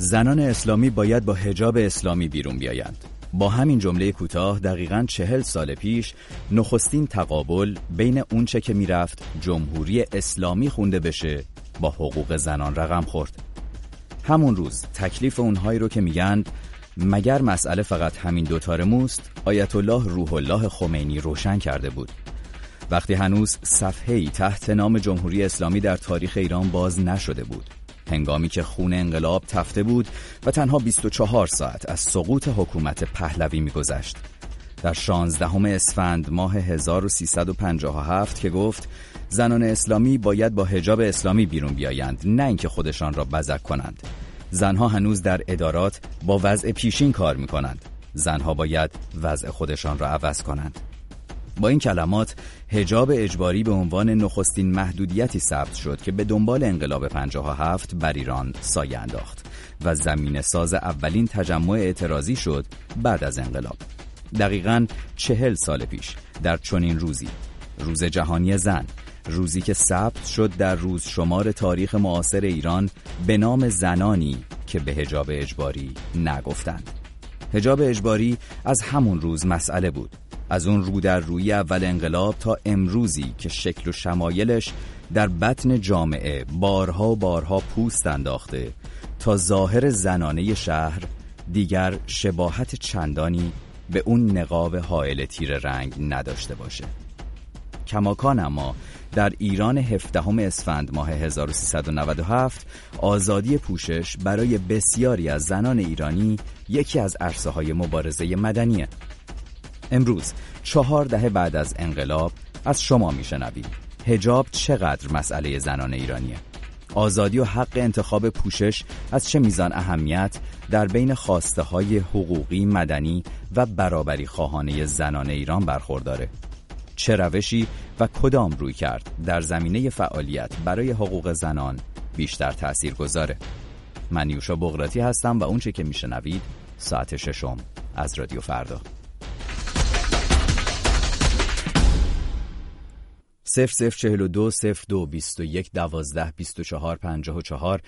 زنان اسلامی باید با هجاب اسلامی بیرون بیایند. با همین جمله کوتاه دقیقا چهل سال پیش نخستین تقابل بین اونچه که می‌رفت جمهوری اسلامی خونده بشه با حقوق زنان رقم خورد. همون روز تکلیف اونهایی رو که میگند مگر مسئله فقط همین دوتار موست آیت الله روح الله خمینی روشن کرده بود. وقتی هنوز صفحه‌ای تحت نام جمهوری اسلامی در تاریخ ایران باز نشده بود. هنگامی که خون انقلاب تفته بود و تنها 24 ساعت از سقوط حکومت پهلوی میگذشت. در 16 اسفند ماه 1357 که گفت زنان اسلامی باید با حجاب اسلامی بیرون بیایند نه اینکه خودشان را بزک کنند. زنها هنوز در ادارات با وضع پیشین کار می کنند زنها باید وضع خودشان را عوض کنند. با این کلمات هجاب اجباری به عنوان نخستین محدودیتی ثبت شد که به دنبال انقلاب 57 بر ایران سایه انداخت و زمین ساز اولین تجمع اعتراضی شد بعد از انقلاب. دقیقا چهل سال پیش در چنین روزی روز جهانی زن روزی که ثبت شد در روز شمار تاریخ معاصر ایران به نام زنانی که به هجاب اجباری نگفتند. هجاب اجباری از همون روز مسئله بود. از اون رو در روی اول انقلاب تا امروزی که شکل و شمایلش در بطن جامعه بارها بارها پوست انداخته تا ظاهر زنانه شهر دیگر شباهت چندانی به اون نقاب حائل تیر رنگ نداشته باشه. کماکان اما در ایران هفدهم اسفند ماه 1397 آزادی پوشش برای بسیاری از زنان ایرانی یکی از عرصه های مبارزه مدنیه. امروز چهار دهه بعد از انقلاب از شما میشنویم. هجاب چقدر مسئله زنان ایرانیه؟ آزادی و حق انتخاب پوشش از چه میزان اهمیت در بین خواسته های حقوقی مدنی و برابری خواهانه زنان ایران برخورداره؟ چه روشی و کدام روی کرد در زمینه فعالیت برای حقوق زنان بیشتر تأثیر گذاره؟ من یوشا بغراتی هستم و اونچه که میشنوید ساعت ششم از رادیو فردا. 0 0 42 0 2 21 12 24 54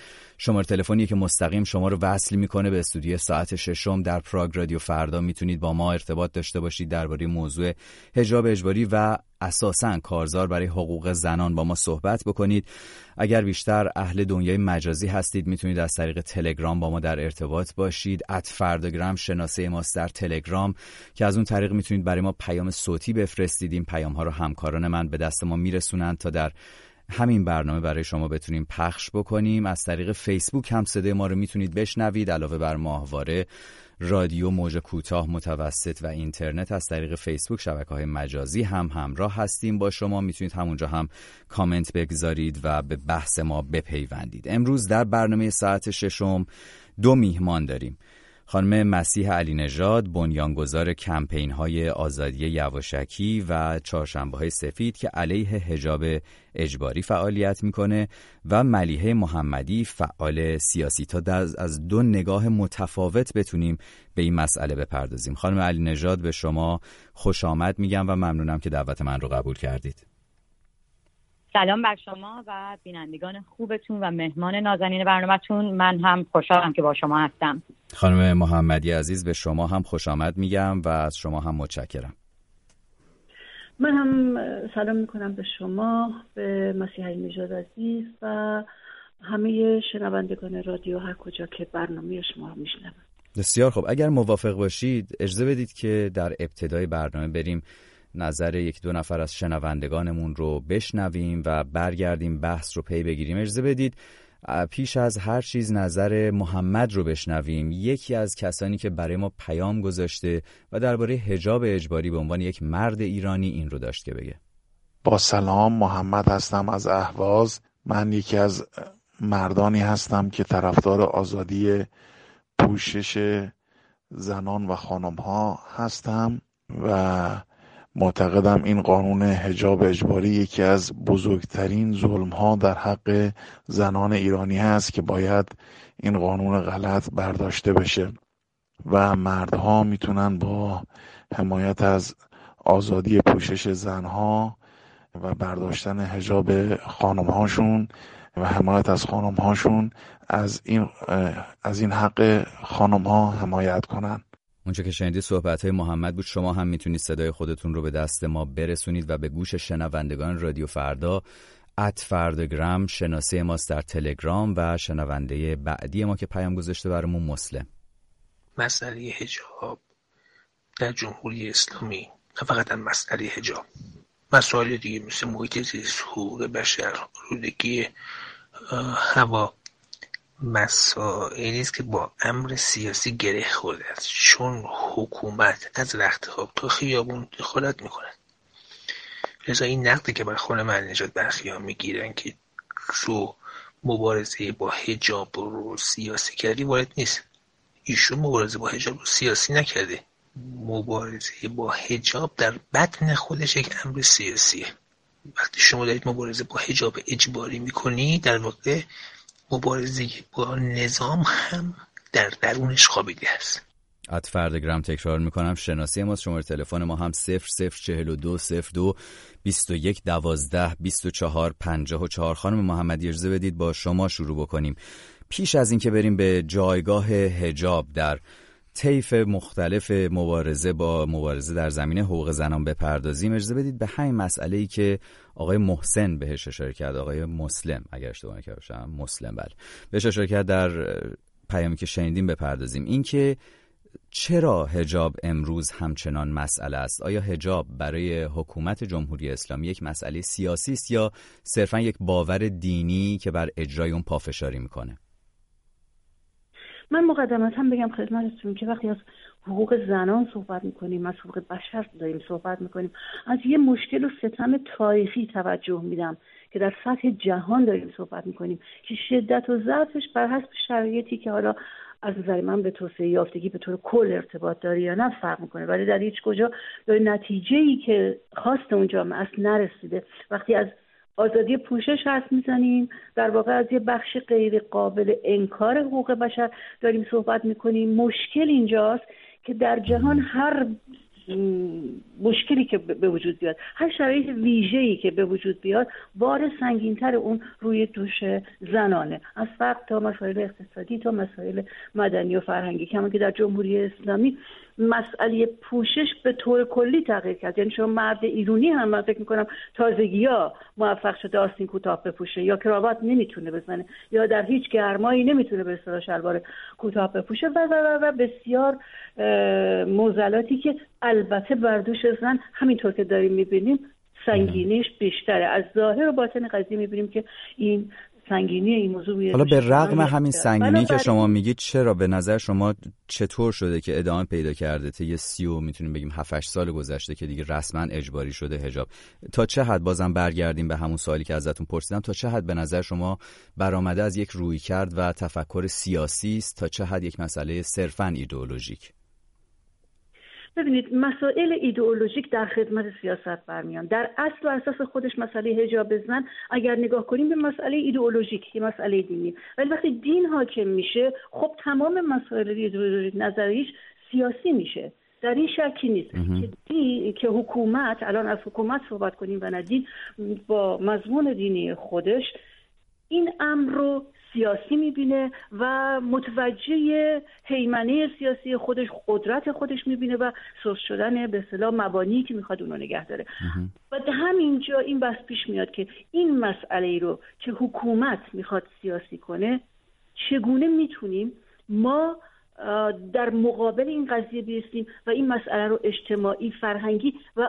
شماره تلفنی که مستقیم شما رو وصل می‌کنه به استودیو ساعت ششم در پراگ رادیو فردا. می‌تونید با ما ارتباط داشته باشید درباره موضوع حجاب اجباری و اساسا کارزار برای حقوق زنان با ما صحبت بکنید. اگر بیشتر اهل دنیای مجازی هستید می‌تونید از طریق تلگرام با ما در ارتباط باشید. ات فرداگرام شناسه ماست در تلگرام که از اون طریق می‌تونید برای ما پیام صوتی بفرستید. این پیام ها رو همکاران من به دست ما میرسونند تا در همین برنامه برای شما بتونیم پخش بکنیم. از طریق فیسبوک هم صدای ما رو می‌تونید بشنوید علاوه بر ماهواره. رادیو موج کوتاه متوسط و اینترنت از طریق فیسبوک شبکه های مجازی هم همراه هستیم. با شما می‌تونید همونجا هم کامنت بگذارید و به بحث ما بپیوندید. امروز در برنامه ساعت ششم دو میهمان داریم. خانم مسیح علی نژاد بنیانگذار کمپین های آزادی یواشکی و چهارشنبه های سفید که علیه حجاب اجباری فعالیت می‌کنه و ملیحه محمدی فعال سیاسی. تا از دو نگاه متفاوت بتونیم به این مسئله بپردازیم. خانم علی نژاد به شما خوش آمد میگم و ممنونم که دعوت من رو قبول کردید. سلام بر شما و بینندگان خوبتون و مهمان نازنین برنامهتون. من هم خوشحالم که با شما هستم. خانم محمدی عزیز به شما هم خوش آمد میگم و از شما هم متشکرم. من هم سلام می‌کنم به شما به مسیحی نژاد عزیز و همه شنوندگان رادیو هر کجا که برنامه شما رو میشنوم بسیار خب اگر موافق باشید اجازه بدید که در ابتدای برنامه بریم نظر یک دو نفر از شنوندگانمون رو بشنویم و برگردیم بحث رو پی بگیریم. اجازه بدید پیش از هر چیز نظر محمد رو بشنویم. یکی از کسانی که برای ما پیام گذاشته و درباره حجاب اجباری به عنوان یک مرد ایرانی این رو داشت که بگه. با سلام محمد هستم از اهواز. من یکی از مردانی هستم که طرفدار آزادی پوشش زنان و خانم ها هستم و معتقدم این قانون حجاب اجباری یکی از بزرگترین ظلم ها در حق زنان ایرانی هست که باید این قانون غلط برداشته بشه و مردها می‌تونن با حمایت از آزادی پوشش زنها و برداشتن حجاب خانم هاشون و حمایت از خانم هاشون از این از این حق خانم ها حمایت کنن. اونچه که شنیدی صحبت های محمد بود. شما هم می‌تونید صدای خودتون رو به دست ما برسونید و به گوش شنوندگان رادیو فردا ات فردگرام شناسه ماست در تلگرام و شنونده بعدی ما که پیام گذاشته برامون مسلم. مسئله هجاب در جمهوری اسلامی نه فقط هم مسئله هجاب مسائل دیگه مثل محیط زیست حقوق بشر رودگی هوا. مسائلی است که با امر سیاسی گره خورده است. چون حکومت از رختخواب تا خیابون دخالت می‌کند. لذا این نقدی که بر خانم نجات برخی می‌گیرن که تو مبارزه با هجاب رو سیاسی کردی وارد نیست. ایشون مبارزه با هجاب رو سیاسی نکرده. مبارزه با هجاب در بطن خودش یک امر سیاسیه. وقتی شما دارید مبارزه با هجاب اجباری می‌کنی در واقع مبارزه با نظام هم در درونش خوابیده است. ات فردگرام تکرار می‌کنم. شناسی ما شماره تلفن ما هم 0042 02 21 12 24 54 خانم محمدی اجازه بدید با شما شروع بکنیم. پیش از اینکه بریم به جایگاه هجاب در طیف مختلف مبارزه با مبارزه در زمینه حقوق زنان بپردازیم. اجازه بدید به همین مسئله ای که آقای محسن بهش اشاره کرد. آقای مسلم اگر اشتباه نکرده باشم مسلم بله. بهش اشاره کرد در پیامی که شنیدیم بپردازیم. اینکه چرا هجاب امروز همچنان مسئله است؟ آیا هجاب برای حکومت جمهوری اسلامی یک مسئله سیاسی است یا صرفا یک باور دینی که بر اجرای اون پافشاری می‌کنه؟ من مقدمتا بگم خدمتتون که وقتی از حقوق زنان صحبت می‌کنیم از حقوق بشر داریم صحبت می‌کنیم از یه مشکل و ستم تاریخی توجه میدم که در سطح جهان داریم صحبت می‌کنیم که شدت و ضعفش بر حسب شرایطی که حالا از نظر من به توسعه یافتگی به طور کل ارتباط داره یا نه فرق می‌کنه. ولی در هیچ کجا به نتیجه ای که خواست اون جامعه است نرسیده وقتی از آزادی پوشش حرف می‌زنیم. در واقع از یه بخش غیر قابل انکار حقوق بشر داریم صحبت می‌کنیم. مشکل اینجاست که در جهان هر مشکلی که به وجود بیاد هر شرایط ویژه‌ای که به وجود بیاد بار سنگینتر اون روی دوش زنانه. از فقط تا مسائل اقتصادی تا مسائل مدنی و فرهنگی. کما که در جمهوری اسلامی مسئله پوشش به طور کلی تغییر کرد. یعنی شما مرد ایرونی هم من فکر می‌کنم تازگی ها موفق شده آستین کوتاه بپوشه یا کراوات نمی‌تونه بزنه یا در هیچ گرمایی نمی‌تونه به اصطلاح شلوار کوتاه بپوشه و و و بسیار موزلاتی که البته بر دوش زن همینطور که داریم می‌بینیم سنگینیش بیشتره. از ظاهر و باطن قضیه می‌بینیم که این سنگینی این موضوع حالا به رغم همین سنگینی که شما میگید چرا؟ به نظر شما چطور شده که ادامه پیدا کرده؟ تا یه سی و می‌تونیم بگیم 7 سال گذشته که دیگه رسما اجباری شده هجاب تا چه حد بازم برگردیم به همون سوالی که ازتون پرسیدم؟ تا چه حد به نظر شما برآمده از یک روی کرد و تفکر سیاسی است؟ تا چه حد یک مسئله صرفا ایدئولوژیک؟ ببینید مسائل ایدئولوژیک در خدمت سیاست برمیان. در اصل و اساس خودش مسئله هجاب زن اگر نگاه کنیم به مسئله ایدئولوژیک که مسئله دینی. ولی وقتی دین حاکم میشه خب تمام مسائل ایدئولوژیک نظریش سیاسی میشه. در این شکی نیست. که, که حکومت الان از حکومت صحبت کنیم و نه دین با مضمون دینی خودش این امر رو سیاسی می‌بینه و متوجه حیمنه سیاسی خودش قدرت خودش می‌بینه و سوس شدن به اصطلاح مبانی که می‌خواد اونو نگه داره. و همینجا این بس پیش میاد که این مسئله ای رو که حکومت می‌خواد سیاسی کنه چگونه می‌تونیم ما در مقابل این قضیه بیستیم و این مسئله رو اجتماعی فرهنگی و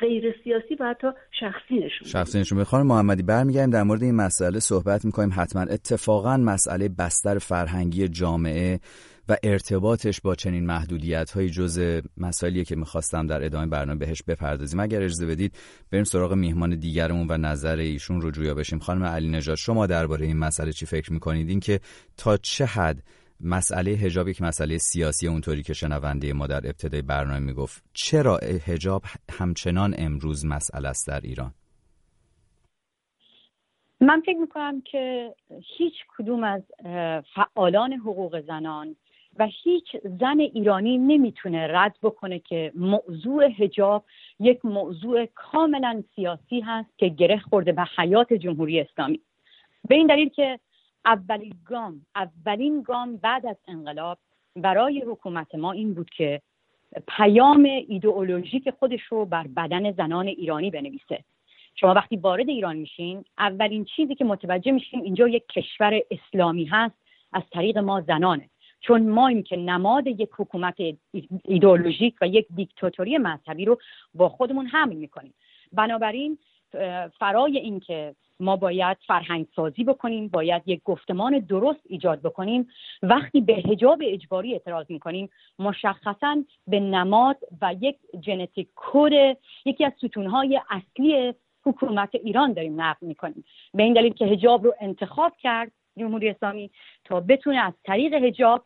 غیر سیاسی و حتی شخصی نشون شخصی نشون می‌خوام محمدی برمیگردیم در مورد این مسئله صحبت می‌کنیم. حتما اتفاقا مسئله بستر فرهنگی جامعه و ارتباطش با چنین محدودیت های جز مسائلیه که می‌خواستم در ادامه برنامه بهش بپردازیم. اگر اجازه بدید بریم سراغ میهمان دیگرمون و نظر ایشون رو جویا بشیم. خانم علی نژاد شما درباره این مسئله چی فکر می‌کنید؟ این که تا چه حد مسئله هجاب یک مسئله سیاسی اونطوری که شنونده ما در ابتدای برنامه می‌گفت. چرا هجاب همچنان امروز مسئله است در ایران؟ من فکر می‌کنم که هیچ کدوم از فعالان حقوق زنان و هیچ زن ایرانی نمی‌تونه رد بکنه که موضوع هجاب یک موضوع کاملا سیاسی هست که گره خورده به حیات جمهوری اسلامی. به این دلیل که اولین گام اولین گام بعد از انقلاب برای حکومت ما این بود که پیام ایدئولوژیک خودش رو بر بدن زنان ایرانی بنویسه. شما وقتی وارد ایران میشین اولین چیزی که متوجه میشین اینجا یک کشور اسلامی هست از طریق ما زنانه. چون ما که نماد یک حکومت ایدئولوژیک و یک دیکتاتوری مذهبی رو با خودمون حمل می‌کنیم. بنابراین فرای اینکه ما باید فرهنگ سازی بکنیم باید یک گفتمان درست ایجاد بکنیم. وقتی به هجاب اجباری اعتراض می‌کنیم مشخصا به نماد و یک ژنتیک کد یکی از ستونهای اصلی حکومت ایران داریم نقل می‌کنیم. به این دلیل که هجاب رو انتخاب کرد جمهوری اسلامی تا بتونه از طریق هجاب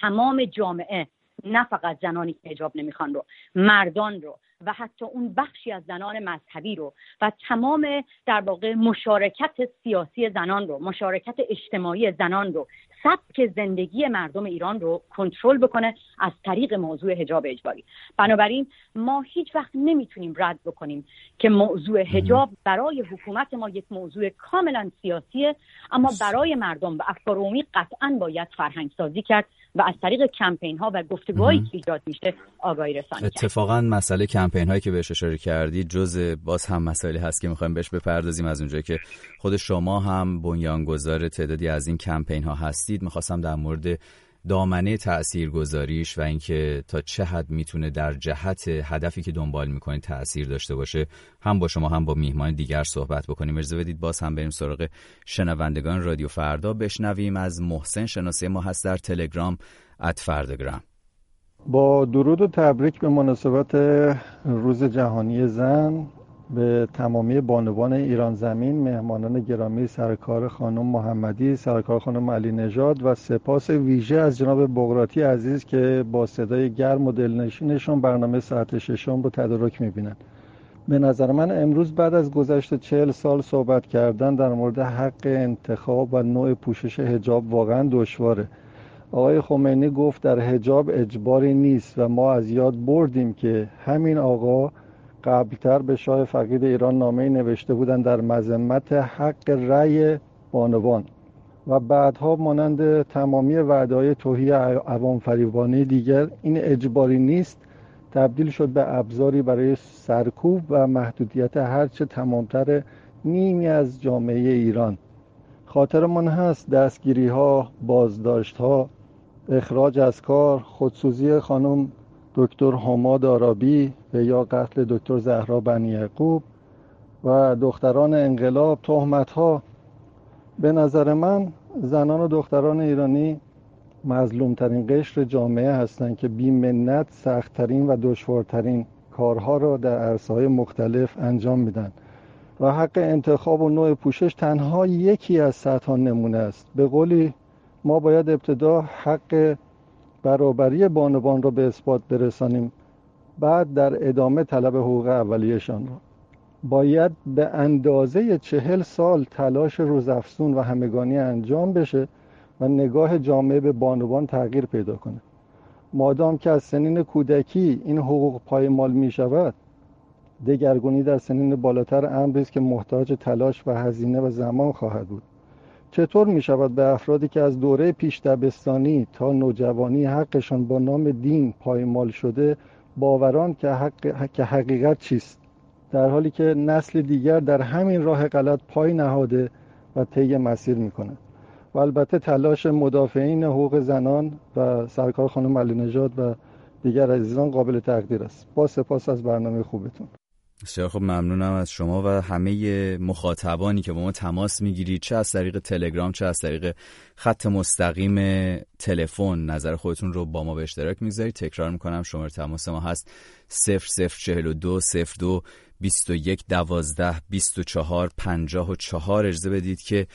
تمام جامعه نه فقط زنانی که هجاب نمی‌خوان رو مردان رو و حتی اون بخشی از زنان مذهبی رو و تمام در واقع مشارکت سیاسی زنان رو مشارکت اجتماعی زنان رو سبک زندگی مردم ایران رو کنترل بکنه از طریق موضوع حجاب اجباری. بنابراین ما هیچ وقت نمی‌تونیم رد بکنیم که موضوع حجاب برای حکومت ما یک موضوع کاملا سیاسیه اما برای مردم و افکار عمومی قطعا باید فرهنگ سازی کرد و از طریق کمپین ها و گفتگوهایی که ایجاد میشه آگاهی رسانی اتفاقا مسئله کمپین هایی که بهش اشاره کردی جز باز هم مسائلی هست که می‌خوایم بهش بپردازیم از اونجایی که خود شما هم بنیانگذار تعدادی از این کمپین ها هستید می‌خواستم در مورد دامنه تأثیر گذاریش و اینکه تا چه حد می‌تونه در جهت هدفی که دنبال می‌کنید تأثیر داشته باشه هم با شما هم با میهمان دیگر صحبت بکنیم. اجازه بدید باز هم بریم سراغ شنوندگان رادیو فردا. بشنویم از محسن شناسی ما هست در تلگرام ات فردگرام با درود و تبریک به مناسبت روز جهانی زن. به تمامی بانوان ایران زمین مهمانان گرامی سرکار خانم محمدی سرکار خانم علی نژاد و سپاس ویژه از جناب بغراتی عزیز که با صدای گرم و دلنشینشون برنامه ساعت ششم رو تدارک می‌بینن. به نظر من امروز بعد از گذشت چهل سال صحبت کردن در مورد حق انتخاب و نوع پوشش هجاب واقعا دشواره. آقای خمینی گفت در هجاب اجباری نیست و ما از یاد بردیم که همین آقا قبلتر به شاه فقید ایران نامه نوشته بودند در مذمت حق رأی بانوان و بعدها مانند تمامی وعدهای توهی عوام فریبانه دیگر این اجباری نیست تبدیل شد به ابزاری برای سرکوب و محدودیت هرچه تمامتر نیمی از جامعه ایران. خاطرمان هست دستگیری ها بازداشت ها اخراج از کار خودسوزی خانم دکتر حماد آرابی و یا قتل دکتر زهرا بنی یعقوب و دختران انقلاب تهمت ها به نظر من زنان و دختران ایرانی مظلومترین قشر جامعه هستند که بی منت سختترین و دشوارترین کارها را در عرصه های مختلف انجام میدن. و حق انتخاب و نوع پوشش تنها یکی از صدها نمونه است. به قولی ما باید ابتدا حق برابری بانوان را به اثبات برسانیم. بعد در ادامه طلب حقوق اولیشان را. باید به اندازه چهل سال تلاش روزافزون و همگانی انجام بشه و نگاه جامعه به بانوان تغییر پیدا کنه. مادام که از سنین کودکی این حقوق پایمال می شود دگرگونی در سنین بالاتر امری است که محتاج تلاش و هزینه و زمان خواهد بود. چطور می شود به افرادی که از دوره پیش دبستانی تا نوجوانی حقشان با نام دین پایمال شده باوران که, حق... که حقیقت چیست؟ در حالی که نسل دیگر در همین راه غلط پای نهاده و طی مسیر می‌کنه و البته تلاش مدافعین حقوق زنان و سرکار خانم علی نژاد و دیگر عزیزان قابل تقدیر است. با سپاس از برنامه خوبتون. بسیار خب ممنونم از شما و همه مخاطبانی که با ما تماس می‌گیرید چه از طریق تلگرام چه از طریق خط مستقیم تلفن. نظر خودتون رو با ما به اشتراک می‌گذارید. تکرار می‌کنم شماره تماس ما هست 0042 02 21 12 24 54 اجازه بدید که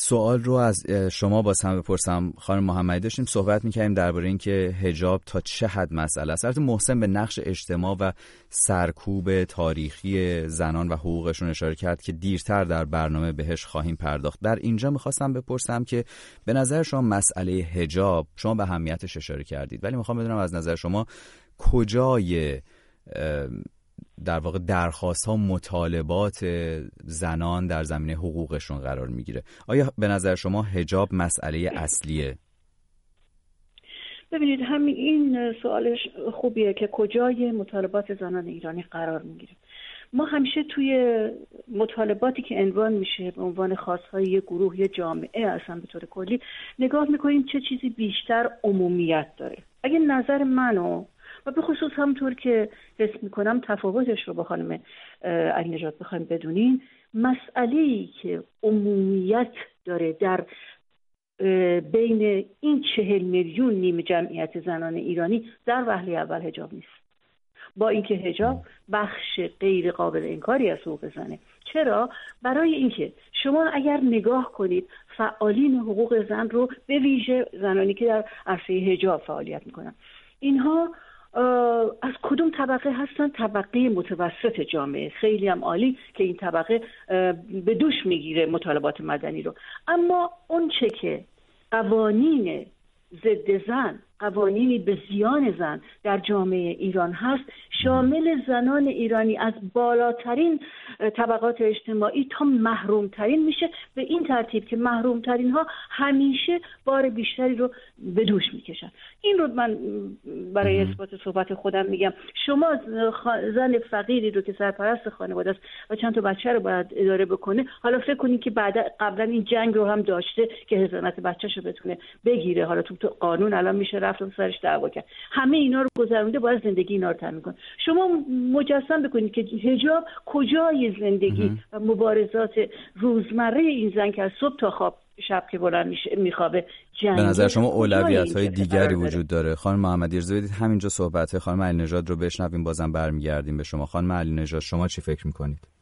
سوال رو از شما باز هم بپرسم. خانم محمدی داشتیم صحبت می‌کردیم درباره اینکه هجاب تا چه حد مسئله است. البته محسن به نقش اجتماع و سرکوب تاریخی زنان و حقوقشون اشاره کرد که دیرتر در برنامه بهش خواهیم پرداخت. در اینجا می‌خواستم بپرسم که به نظر شما مسئله هجاب شما به اهمیتش اشاره کردید. ولی می‌خوام بدونم از نظر شما کجای در واقع درخواست ها مطالبات زنان در زمینه حقوقشون قرار می‌گیره. آیا به نظر شما هجاب مسئله اصلیه؟ ببینید همین این سوالش خوبیه که کجای مطالبات زنان ایرانی قرار می‌گیره. ما همیشه توی مطالباتی که عنوان میشه به عنوان خاصهای یه گروه یه جامعه اصلا به طور کلی نگاه می‌کنیم چه چیزی بیشتر عمومیت داره. اگه نظر منو و به خصوص همطور که حس می‌کنم تفاوتش رو با خانم علی نجات بخوایم بدونین مسئله ای که عمومیت داره در بین این چهل میلیون نیم جمعیت زنان ایرانی در وهله اول هجاب نیست. با اینکه هجاب بخش غیر قابل انکاری از حقوق زنه. چرا؟ برای اینکه شما اگر نگاه کنید فعالین حقوق زن رو به ویژه زنانی که در عرصه هجاب فعالیت می‌کنن. اینها از کدوم طبقه هستن؟ طبقه متوسط جامعه. خیلی هم عالی که این طبقه به دوش می‌گیره مطالبات مدنی رو. اما اون چه که قوانین ضد زن قوانینی به زیان زن در جامعه ایران هست. شامل زنان ایرانی از بالاترین طبقات اجتماعی تا محرومترین میشه. به این ترتیب که محرومترین ها همیشه بار بیشتری رو به دوش می‌کشن. این رو من برای اثبات صحبت خودم میگم. شما زن فقیری رو که سرپرست خانواده است و چند تا بچه رو باید اداره بکنه حالا فکر کنید که بعد قبلا این جنگ رو هم داشته که هزانت بچهش رو بتونه بگیره. حالا تو قانون الان میشه رفت و سرش دعوا کرد. همه اینا رو گذرونده باید زندگی اینا رو تامین کنه. شما مجسم بکنید که حجاب کجای زندگی و مبارزات روزمره این زن که از صبح تا خواب شب که بلند میخوابه به نظر شما اولویت های دیگری وجود داره؟ خانم محمدی ارزه بدید همینجا صحبت خانم علی نژاد رو بشنویم بازم برمیگردیم به شما. خانم علی نژاد شما چی فکر می‌کنید؟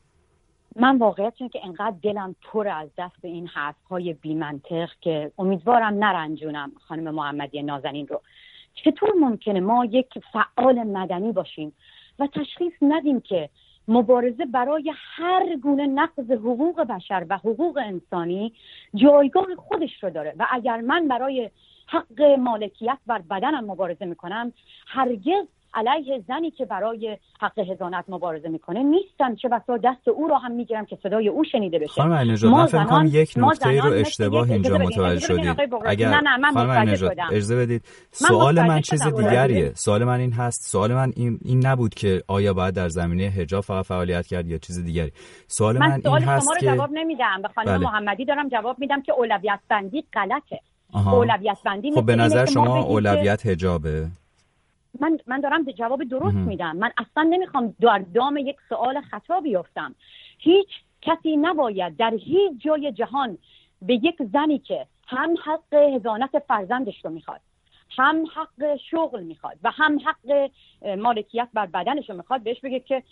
من واقعیت که انقدر دلم پر از دست این حرف های بیمنطق که امیدوارم نرنجونم خانم محمدی نازنین رو. چطور ممکنه ما یک فعال مدنی باشیم و تشخیص ندیم که مبارزه برای هر گونه نقض حقوق بشر و حقوق انسانی جایگاه خودش رو داره و اگر من برای حق مالکیت بر بدنم مبارزه می‌کنم هرگز علیه زنی که برای حق هزانت مبارزه می‌کنه نیستم چه بسا دست او را هم می‌گیرم که صدای او شنیده بشه. خانم علی‌نژاد من فکر کنم یک نکته رو اشتباه اینجا متوجه شدید. اگر نه نه من خانم بدید. سوال من, چیز دیگریه. سوال من این هست. سوال من این, این نبود که آیا باید در زمینه حجاب فقط فعالیت کرد یا چیز دیگری. سوال من, این هست که جواب نمیدم. به خانم بله. محمدی دارم جواب میدم که اولویت بندی غلطه. اولویت بندی خب به نظر شما اولویت حجابه؟ من من دارم جواب درست میدم. من اصلا نمی‌خوام در دام یک سوال خطا بیفتم. هیچ کسی نباید در هیچ جای جهان به یک زنی که هم حق هزانت فرزندش رو می‌خواد هم حق شغل می‌خواد و هم حق مالکیت بر بدنش می‌خواد. بهش بگه که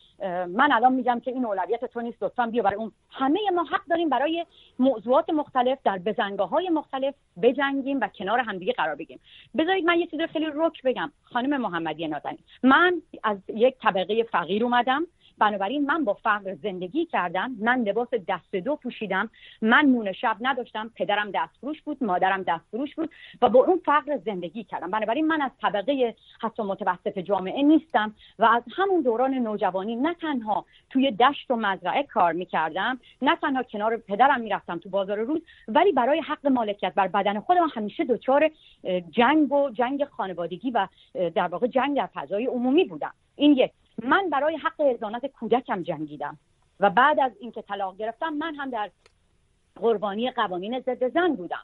من الان میگم که این اولویت تو نیست لطفا بیا برای اون. همه ما حق داریم برای موضوعات مختلف در بزنگاه های مختلف بجنگیم و کنار همدیگه قرار بگیریم. بذارید من یه چیز خیلی رک بگم. خانم محمدی نازنین من از یک طبقه فقیر اومدم. بنابراین من با فقر زندگی کردم من لباس دست دو پوشیدم من نون شب نداشتم پدرم دستفروش بود مادرم دستفروش بود و با اون فقر زندگی کردم. بنابراین من از طبقه حتی متوسط جامعه نیستم و از همون دوران نوجوانی نه تنها توی دشت و مزرعه کار می‌کردم نه تنها کنار پدرم می‌رفتم تو بازار روز ولی برای حق مالکیت بر بدن خودم همیشه دچار جنگ و جنگ خانوادگی و در واقع جنگ در فضای عمومی بودم. این یک من برای حق هزانت کودکم جنگیدم و بعد از اینکه طلاق گرفتم من هم در قربانی قوانین ضد زن بودم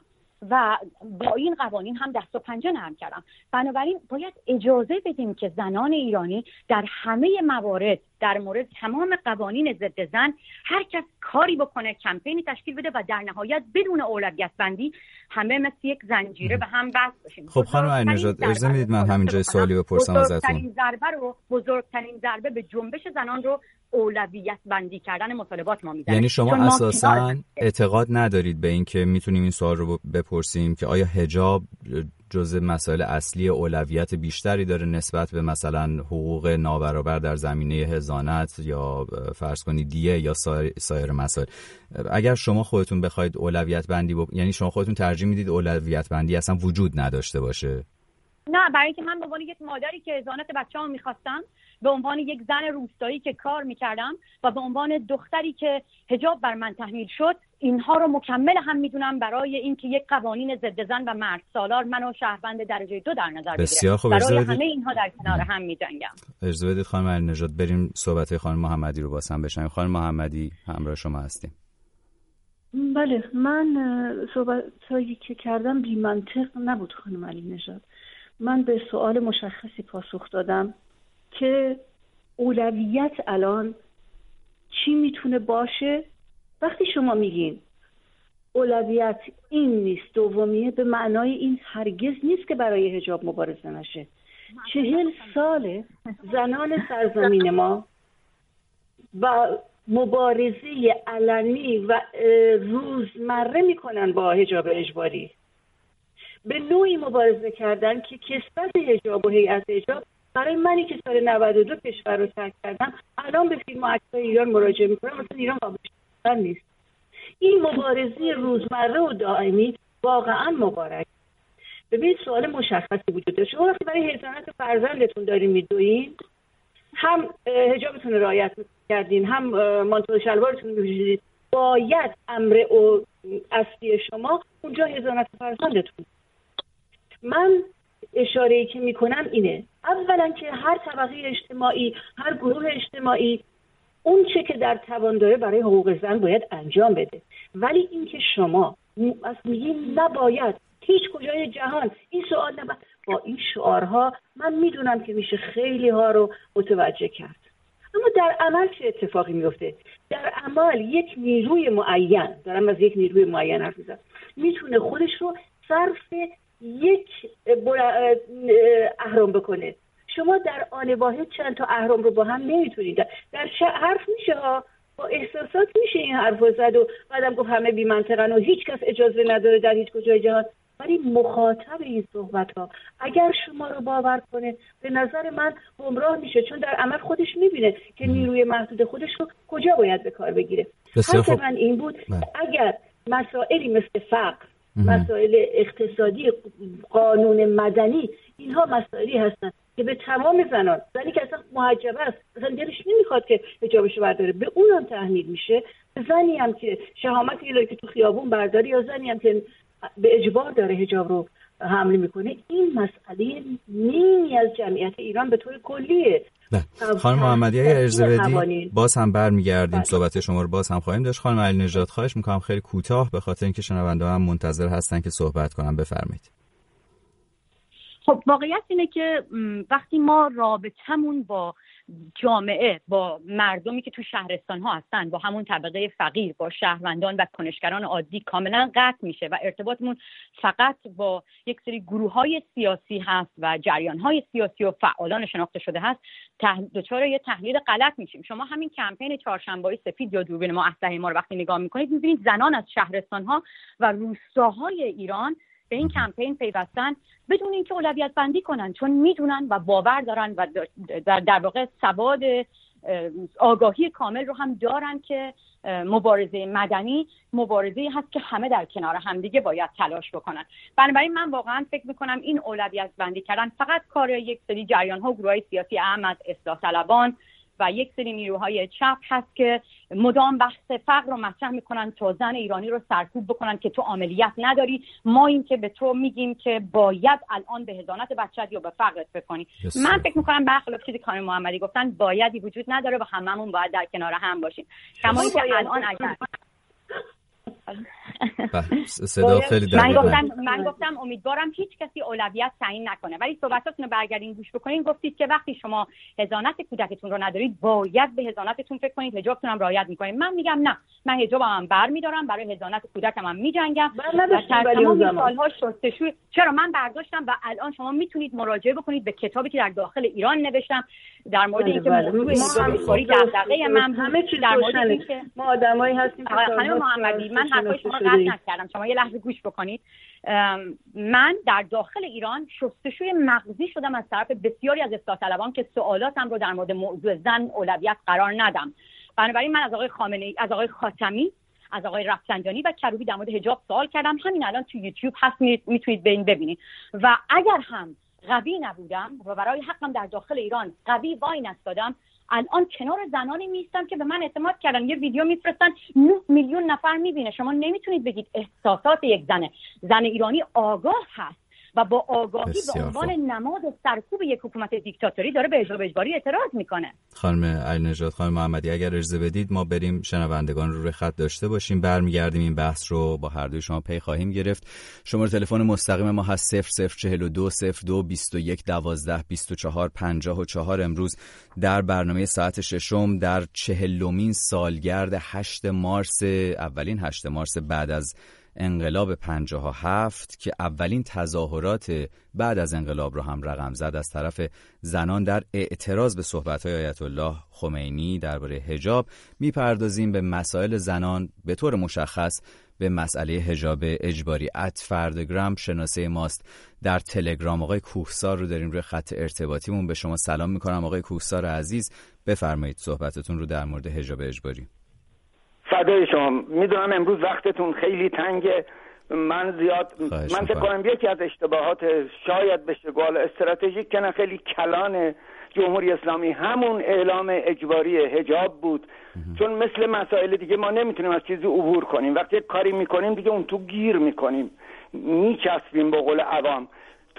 و با این قوانین هم دست و پنجه نرم کردم. بنابراین باید اجازه بدیم که زنان ایرانی در همه موارد در مورد تمام قوانین ضد زن هر کس کاری بکنه کمپینی تشکیل بده و در نهایت بدون اولویت بندی همه مثل یک زنجیره به هم وصل باشیم خب خانم عین‌نژاد اجازه می‌دید من همینجا سوالی بپرسم ازتون. بزرگترین ضربه رو بزرگترین ضربه به جنبش زنان رو اولویت بندی کردن مطالبات ما میدن یعنی شما اساسا اعتقاد ندارید به اینکه می‌تونیم این سوال رو بپرسیم که آیا حجاب جزء مسائل اصلی اولویت بیشتری داره نسبت به مثلا حقوق نابرابر در زمینه هزانت یا فرض کنید دیه یا سایر مسائل. اگر شما خودتون بخواید اولویت بندی یعنی شما خودتون ترجیح می‌دید اولویت بندی اصلا وجود نداشته باشه؟ نه برای اینکه من به عنوان یک مادری که ازانت بچه‌ام می‌خواستم به عنوان یک زن روستایی که کار می‌کردم و به عنوان دختری که هجاب بر من تحمیل شد اینها رو مکمل هم می‌دونم برای اینکه یک قوانین ضد زن و مرد سالار منو شهروند درجه دو در نظر بگیره بسیار خوب برای همه اینها در کنار هم میجنگم. اجازه بدید خانم علی نجات بریم صحبت خانم محمدی رو باز هم بشنویم. خانم محمدی همراه شما هستیم. بله من صحبت هایی که کردم بی منطق نبود خانم علی نژاد. من به سوال مشخصی پاسخ دادم که اولویت الان چی می‌تونه باشه؟ وقتی شما میگین اولویت این نیست دومیه به معنای این هرگز نیست که برای هجاب مبارزه نشه. چهل سال زنان سرزمین ما و مبارزه علنی و روزمره می‌کنن با هجاب اجباری. به نوعی مبارزه کردن که کسبت هجاب و هیئت هجاب برای منی که سال 92 کشور رو ترک کردم الان به فیلم و ایران مراجعه می‌کنم مثلا ایران قابل نیست. این مبارزه روزمره و دائمی واقعا مبارک. ببینید سوال مشخصی وجود داره شما وقتی برای حضانت فرزندتون دارین میدوین هم هجابتون رعایت کردین هم مانتو شلوارتون میپوشیدید باید امر و اصلی شما اونجا هزانت فرزندتون. من اشاره ای که می‌کنم اینه. اولا که هر طبقه اجتماعی هر گروه اجتماعی اون چه که در توان داره برای حقوق زن باید انجام بده. ولی اینکه شما از میگیم نباید هیچ کجای جهان این سوال نباید با این شعارها من می‌دونم که میشه خیلی ها رو متوجه کرد. اما در عمل چه اتفاقی میفته در عمل یک نیروی معین دارم از یک نیروی معین حرف می‌زنم می‌تونه خودش رو صرف یک اهرام بکنه. شما در آن واحد چند تا اهرام رو با هم نمی‌تونید. در حرف میشه ها. با احساسات میشه این حرف زد و بعدم گفت همه بی منطقن و هیچ کس اجازه نداره در هیچ کجای جهان. ولی مخاطب این صحبت ها اگر شما رو باور کنه به نظر من گمراه میشه چون در عمل خودش می‌بینه که نیروی محدود خودش رو کجا باید به کار بگیره. حرف من این بود بله. اگر مسائلی مثل فقر مسائل اقتصادی قانون مدنی اینها مسائلی هستند که به تمام زنان زنی که اصلا محجبه است اصلا دلش نمی‌خواد که حجابش برداره. به اونم تحمیل میشه. زنی هم که شهامت که تو خیابون برداری یا زنی هم که به اجبار داره حجاب رو حمله می‌کنه این مسئله نیمی از جمعیت ایران به طور کلیه. خانم محمدی اگر اجازه بدی باز هم برمیگردیم بله. صحبت شما رو باز هم خواهیم داشت. خانم علی نجات خواهش می‌کنم خیلی کوتاه به خاطر اینکه شنونده هم منتظر هستن که صحبت کنم. بفرمایید. خب واقعیت اینه که وقتی ما رابطمون با جامعه با مردمی که تو شهرستان ها هستن با همون طبقه فقیر با شهروندان و کنشگران عادی کاملا قطع میشه و ارتباطمون فقط با یک سری گروه های سیاسی هست و جریان های سیاسی و فعالان شناخته شده هست دچار یه تحلیل غلط میشیم. شما همین کمپین چهارشنبه سفید یا دوربین ما اسلحه ما رو وقتی نگاه می‌کنید می‌بینید زنان از شهرستان ها و روستاهای ایران به این کمپین پیوستن بدون اینکه اولویت بندی کنن چون می‌دونن و باور دارن و در, در واقع سواد آگاهی کامل رو هم دارن که مبارزه مدنی مبارزه هست که همه در کنار همدیگه باید تلاش بکنن. بنابراین من واقعا فکر می‌کنم این اولویت بندی کردن فقط کار یک سری جریان ها گروه سیاسی اهم از اصلاح طلبان و یک سری نیروهای چپ هست که مدام بحث فقر رو مطرح می‌کنن تا زن ایرانی رو سرکوب بکنن که تو عملیات نداری. ما این که به تو میگیم که باید الان به هزانت بچت یا به فقرت بکنی من فکر می‌کنم برخلاف چیزی کار محمدی گفتن بایدی وجود نداره و هممون باید در کنار هم باشیم. کما اینکه الان اگر صدا خیلی من گفتم من گفتم امیدوارم هیچ کسی اولویت تعیین نکنه. ولی صحبتاتون رو برگردین گوش بکنین. گفتید که وقتی شما هزانت کودکتون رو ندارید باید به هزانتتون فکر کنید. حجابتون هم رعایت می‌کنید من میگم نه. من حجابم هم برمیدارم. برای هزانت کودکم هم میجنگم. و تمام سالها شستشو چرا؟ من برداشتم و الان شما می‌تونید مراجعه بکنید به کتابی که در داخل ایران نوشتم. در مورد بله، اینکه بله. موضوع دغدغه من همه چیز در مورد اینکه ما آدمایی هستیم که خانم محمدی من حرفای شما قطع نکردم. شما یه لحظه گوش بکنید. من در داخل ایران شستشوی مغزی شدم از طرف بسیاری از اصلاح طلبان که سوالاتم رو در مورد موضوع زن اولویت قرار ندم. بنابراین من از آقای خامنه از آقای خاتمی از آقای رفسنجانی و کروبی در مورد حجاب سوال کردم. همین الان تو یوتیوب هست می‌تونید به این ببینید. و اگر هم قوی نبودم و برای حقم در داخل ایران قوی وای نستادم الان کنار زنانی میستم که به من اعتماد کردن. یه ویدیو میفرستن 9 میلیون نفر می‌بینه. شما نمی‌تونید بگید احساسات یک زنه. زن ایرانی آگاه هست. و با آگاهی به عنوان نماد سرکوب یک حکومت دیکتاتوری داره به اجرا اجباری اعتراض می‌کنه. خانم علی نجات خانم محمدی اگر اجازه بدید ما بریم شنوندگان رو روی خط داشته باشیم برمیگردیم این بحث رو با هر دوی شما پی خواهیم گرفت. شماره تلفن مستقیم ما هست 0042 02 21 12 24 54 امروز در برنامه ساعت ششم در چهلمین سالگرد 8 مارس اولین 8 مارس بعد از انقلاب 57 که اولین تظاهرات بعد از انقلاب رو هم رقم زد از طرف زنان در اعتراض به صحبت‌های آیت الله خمینی درباره حجاب می‌پردازیم به مسائل زنان به طور مشخص به مسئله حجاب اجباری. ات فردگرام شناسه ماست. در تلگرام آقای کوهسار رو داریم روی خط ارتباطیمون. به شما سلام می‌کنم آقای کوهسار عزیز. بفرمایید صحبتتون رو در مورد حجاب اجباری. فدای شما می‌دونم امروز وقتتون خیلی تنگه. من زیاد من فکر کنم یکی از اشتباهات شاید به شگال استراتژیک که خیلی کلان جمهوری اسلامی. همون اعلام اجباری هجاب بود. چون مثل مسائل دیگه ما نمی‌تونیم از چیزی عبور کنیم. وقتی کاری می‌کنیم دیگه اون تو گیر می‌کنیم. میچسبیم به قول عوام.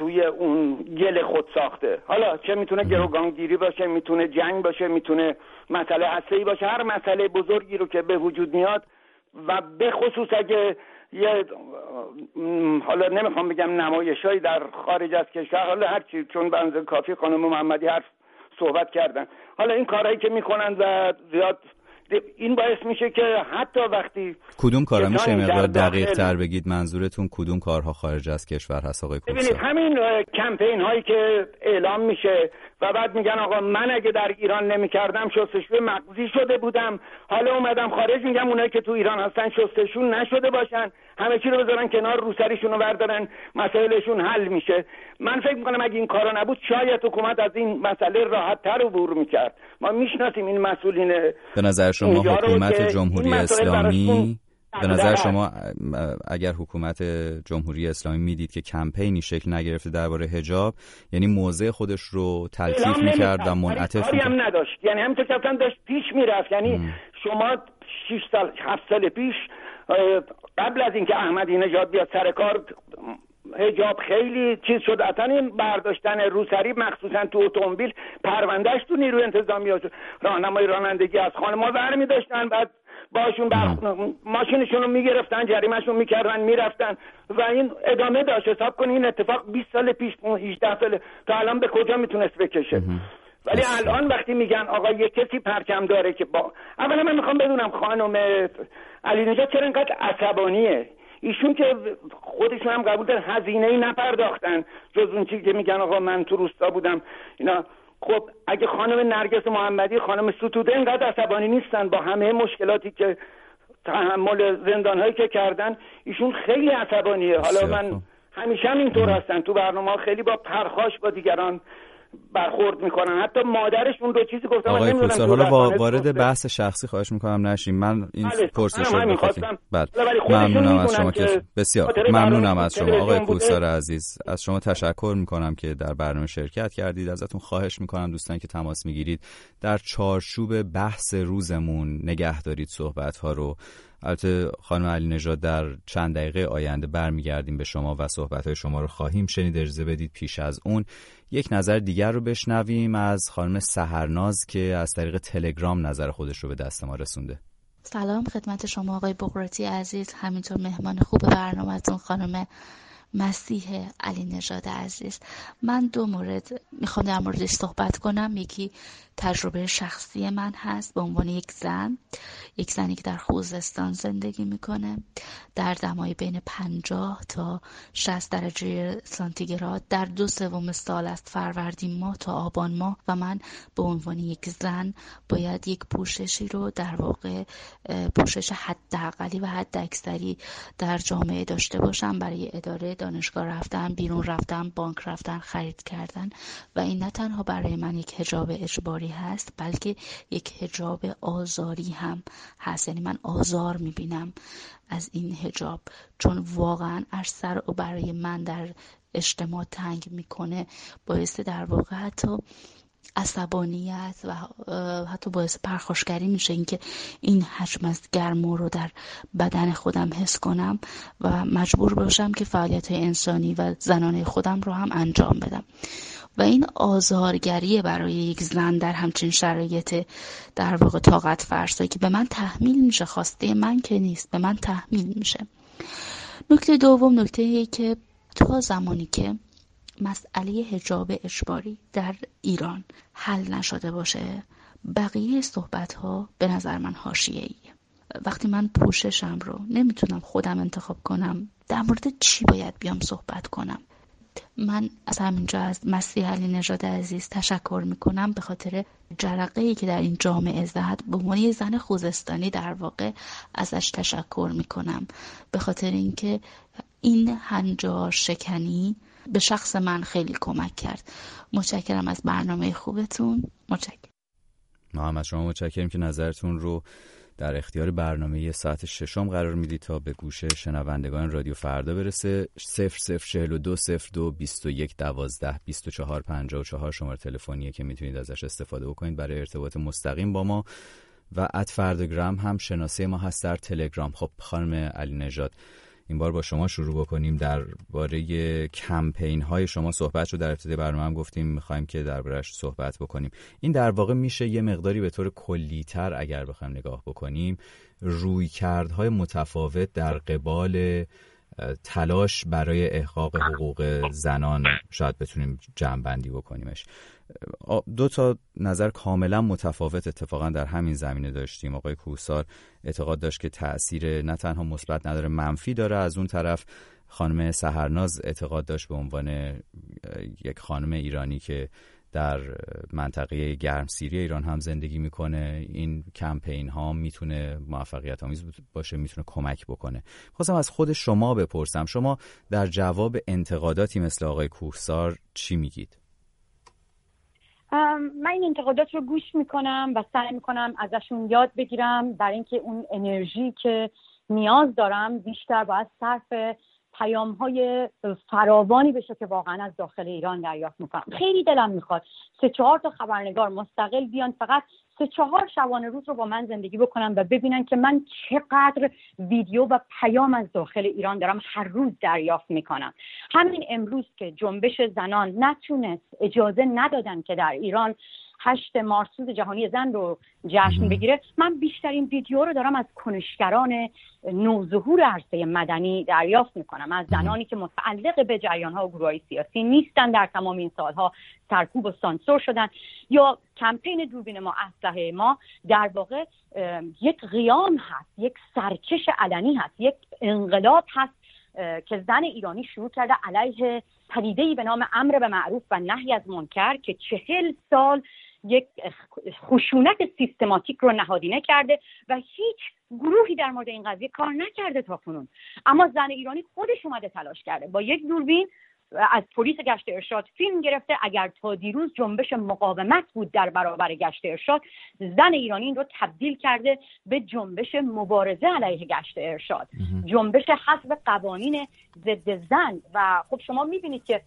توی اون گل خود ساخته. حالا چه می‌تونه گروگانگیری باشه می‌تونه جنگ باشه می‌تونه مسئله هسته باشه هر مسئله بزرگی رو که به وجود میاد و به خصوص اگه یه حالا نمی‌خوام بگم نمایشهایی در خارج از کشور حالا هرچی چون بنز کافی خانم محمدی حرف صحبت کردن. حالا این کارهایی که می‌کنن و زیاد این باعث میشه که حتی وقتی کدوم کارا میشه مقدار دقیق تر بگید منظورتون؟ کدوم کارها خارج از کشور هست؟ آقای ببینید همین کمپین هایی که اعلام میشه و بعد میگن آقا من اگه در ایران نمی‌کردم شستشوی مغزی شده بودم. حالا اومدم خارج میگم اونایی که تو ایران هستن شستشون نشده باشن. همه چی رو بذارن کنار روسریشون رو بردارن. مسائلشون حل میشه. من فکر می‌کنم اگه این کارا نبود شاید حکومت از این مسئله راحت تر عبور می‌کرد. ما می‌شناسیم این مسئولین به نظر شما حکومت جمهوری اسلامی به نظر شما اگر حکومت جمهوری اسلامی می‌دید که کمپینی شکل نگرفته درباره حجاب یعنی موضع خودش رو تلطیف می‌کرد و منعطف کاری هم نداشت. یعنی همینطور که داشت پیش می‌رفت. یعنی شما 6 سال 7 سال پیش قبل از اینکه احمدی نژاد بیاد سر کار هجاب خیلی چیز شد. اصلا این برداشتن روسری مخصوصا تو اتومبیل پروندهش تو نیروی انتظامی راهنمای رانندگی از خانه ما برمی داشتن بعد باشون بر... ماشینشون رو می‌گرفتن جریمهشون می‌کردن می‌رفتن. و این ادامه داشت. حساب کنی این اتفاق 20 سال پیش 18 سال تا الان به کجا می‌تونست بکشه؟ ولی الان وقتی میگن آقا یه کسی پرچم داره که با اولا من می‌خوام بدونم خانم علی نجات چرا اینقدر عصبانیه؟ ایشون که خودشون هم قبول دارن هزینه ای نپرداختن. جز اون چیزی که میگن آقا من تو روستا بودم اینا خب اگه خانم نرگس محمدی خانم ستوده اینقدر عصبانی نیستن با همه مشکلاتی که تحمل زندان هایی که کردن ایشون خیلی عصبانیه. حالا من همیشه هم اینطور هستن تو برنامه خیلی با پرخاش با دیگران برخورد می‌کنن. حتی مادرشون دو چیزی گفتم آقای پولسار حالا وارد بحث شخصی خواهش می‌کنم نشیم. من این بله، پرسش رو بخواستم بله. ممنونم از شما که بسیار ممنونم از شما. آقای پولسار عزیز از شما تشکر می‌کنم که در برنامه شرکت کردید. ازتون خواهش می‌کنم دوستان که تماس می‌گیرید در چارچوب بحث روزمون نگه دارید صحبت ها رو. البته خانم علی نژاد در چند دقیقه آینده برمیگردیم به شما و صحبت های شما رو خواهیم شنید. اجازه بدید پیش از اون یک نظر دیگر رو بشنویم از خانم سهرناز که از طریق تلگرام نظر خودش رو به دست ما رسونده. سلام خدمت شما آقای بقراتی عزیز همینطور مهمان خوب برنامهتون خانم مسیح علی نژاد عزیز. من دو مورد می‌خوام در موردش صحبت کنم. یکی تجربه شخصی من هست به عنوان یک زن یک زنی که در خوزستان زندگی می‌کنه. در دمای بین 50 تا 60 درجه سانتیگراد. در دو سوم سال از فروردین ماه تا آبان ماه و من به عنوان یک زن باید یک پوششی رو در واقع پوشش حداقلی و حد اکثری در جامعه داشته باشم. برای اداره دانشگاه رفتن بیرون رفتن بانک رفتن خرید کردن. و این نه تنها برای من یک هجاب اجباری هست بلکه یک هجاب آزاری هم هست. یعنی من آزار می‌بینم از این هجاب چون واقعا سر و برای من در اجتماع تنگ می‌کنه باعث در واقع حتی عصبانیت و حتی باعث پرخاشگری میشه اینکه این حجم از گرما رو در بدن خودم حس کنم و مجبور باشم که فعالیت های انسانی و زنانه خودم رو هم انجام بدم. و این آزارگری برای یک زن در همچین شرایط در واقع طاقت فرسایی که به من تحمیل میشه خواسته من که نیست به من تحمیل میشه. نکته دوم نکته که تا زمانی که مسئله حجاب اجباری در ایران حل نشده باشه بقیه صحبت ها به نظر من حاشیه وقتی من پوششم رو نمی‌تونم خودم انتخاب کنم در مورد چی باید بیام صحبت کنم؟ من از همینجا از مسیح علی نژاد عزیز تشکر می‌کنم به خاطر جرقه ای که در این جامعه زد. به عنوان یه زن خوزستانی در واقع ازش تشکر می‌کنم. به خاطر اینکه این هنجار شکنی به شخص من خیلی کمک کرد. متشکرم از برنامه خوبتون. متشکرم. از شما متشکرم که نظرتون رو در اختیار برنامه ساعت ششم قرار می‌دید تا به گوش شنوندگان رادیو فردا برسه. 0042 02 21 12 24 54 شماره تلفنیه که می‌تونید ازش استفاده بکنید برای ارتباط مستقیم با ما. و ات فردگرام هم شناسه ما هست در تلگرام. خب خانم علی نژاد این بار با شما شروع بکنیم. درباره کمپین های شما صحبت رو در ابتدای برنامه هم گفتیم می‌خوایم که دربارهش صحبت بکنیم. این در واقع میشه یه مقداری به طور کلیتر اگر بخوایم نگاه بکنیم روی کردهای متفاوت در قبال تلاش برای احقاق حقوق زنان. شاید بتونیم جمع بکنیمش. دو تا نظر کاملا متفاوت اتفاقا در همین زمینه داشتیم. آقای کوسار اعتقاد داشت که تاثیر نه تنها مثبت نداره منفی داره. از اون طرف خانم سهرناز اعتقاد داشت به عنوان یک خانم ایرانی که در منطقه گرم سیری ایران هم زندگی می‌کنه. این کمپین ها می‌تونه موفقیت آمیز باشه می‌تونه کمک بکنه. خواستم از خود شما بپرسم. شما در جواب انتقاداتی مثل آقای کوهسار چی میگید؟ من این انتقادات رو گوش می‌کنم و سعی می‌کنم ازشون یاد بگیرم. برای اینکه اون انرژی که نیاز دارم بیشتر باید صرف پیام های فراوانی بشه که واقعا از داخل ایران دریافت می‌کنم. خیلی دلم می‌خواد سه چهار تا خبرنگار مستقل بیان فقط سه چهار شبانه روز رو با من زندگی بکنم و ببینن که من چقدر ویدیو و پیام از داخل ایران دارم هر روز دریافت می‌کنم. همین امروز که جنبش زنان نتونست اجازه ندادن که در ایران هشت مارس روز جهانی زن رو جشن بگیره. من بیشترین ویدیو رو دارم از کنشگران نوظهور عرصه مدنی دریافت می‌کنم. از زنانی که متعلق به جریان ها و گروه سیاسی نیستن در تمام این سالها سرکوب و سانسور شدن. یا کمپین دوربین ما اسلحه ما در واقع یک قیام هست یک سرکش علنی هست یک انقلاب هست که زن ایرانی شروع کرده علیه پدیده به نام امر به معروف و نهی از منکر که چهل سال یک خشونت سیستماتیک رو نهادینه کرده و هیچ گروهی در مورد این قضیه کار نکرده تا کنون. اما زن ایرانی خودش اومده تلاش کرده. با یک دوربین از پلیس گشت ارشاد فیلم گرفته. اگر تا دیروز جنبش مقاومت بود در برابر گشت ارشاد زن ایرانی این رو تبدیل کرده به جنبش مبارزه علیه گشت ارشاد. جنبش حذف قوانین ضد زن. و خب شما می‌بینید که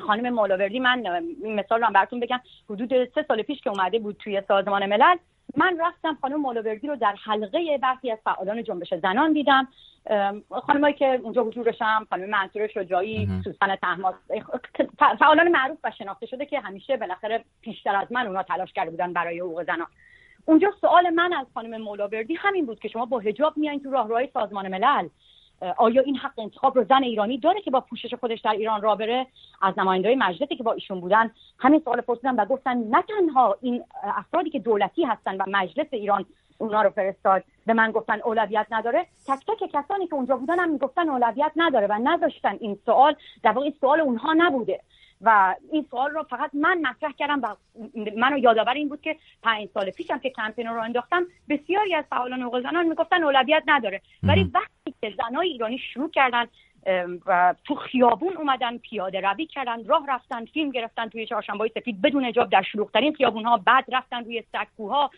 خانم مولاوردی من این مثال رو هم براتون بگم حدود سه سال پیش که اومده بود توی سازمان ملل من رفتم خانم مولاوردی رو در حلقه برخی از فعالان جنبش زنان دیدم. خانمایی که اونجا حضور داشتم خانم منصور شجاعی سوسن تحماس فعالان معروف و شناخته شده که همیشه بالاخره پیشتر از من اونها تلاش کرده بودن برای حقوق زنان. اونجا سوال من از خانم مولاوردی همین بود که شما با حجاب میایین تو راهروهای سازمان ملل. آیا این حق انتخاب رو زن ایرانی داره که با پوشش خودش در ایران را بره؟ از نمایندهای مجلسی که با ایشون بودن همین سوال پرسیدن و گفتن نه تنها این افرادی که دولتی هستن و مجلس ایران اونا رو فرستاد به من گفتن اولویت نداره. تک تک کسانی که اونجا بودن هم می‌گفتن اولویت نداره و نذاشتن این سوال. در واقع سوال اونها نبوده. و این سوال رو فقط من مطرح کردم و منو یادآور این بود که پنج سال پیشم که کمپین رو انداختم بسیاری از فعالان حقوق زنان می‌گفتن اولویت نداره. ولی وقتی که زنای ایرانی شروع کردن و تو خیابون اومدن پیاده روی کردن راه رفتن فیلم گرفتن توی چهارشنبه سفید بدون اجاب در شلوغترین خیابون ها بعد رفتن روی سکوها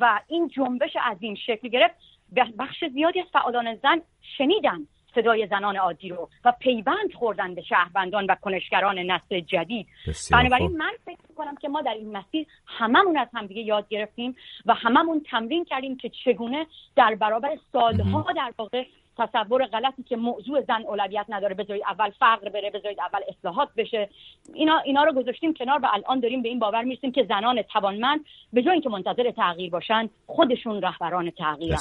و این جنبش عظیم شکل گرفت بخش زیادی از فعالان زن شنیدن. صدای زنان عادی رو و پیوند خوردن به شهروندان و کنشگران نسل جدید. بنابراین من فکر می‌کنم که ما در این مسیر هممون از همدیگه یاد گرفتیم و هممون تمرین کردیم که چگونه در برابر سالها در واقع تصور غلطی که موضوع زن اولویت نداره بذارید اول فقر بره بذارید اول اصلاحات بشه. اینا اینا رو گذاشتیم کنار و الان داریم به این باور می‌رسیم که زنان توانمند به جای اینکه منتظر تغییر باشن خودشون رهبران تغییرن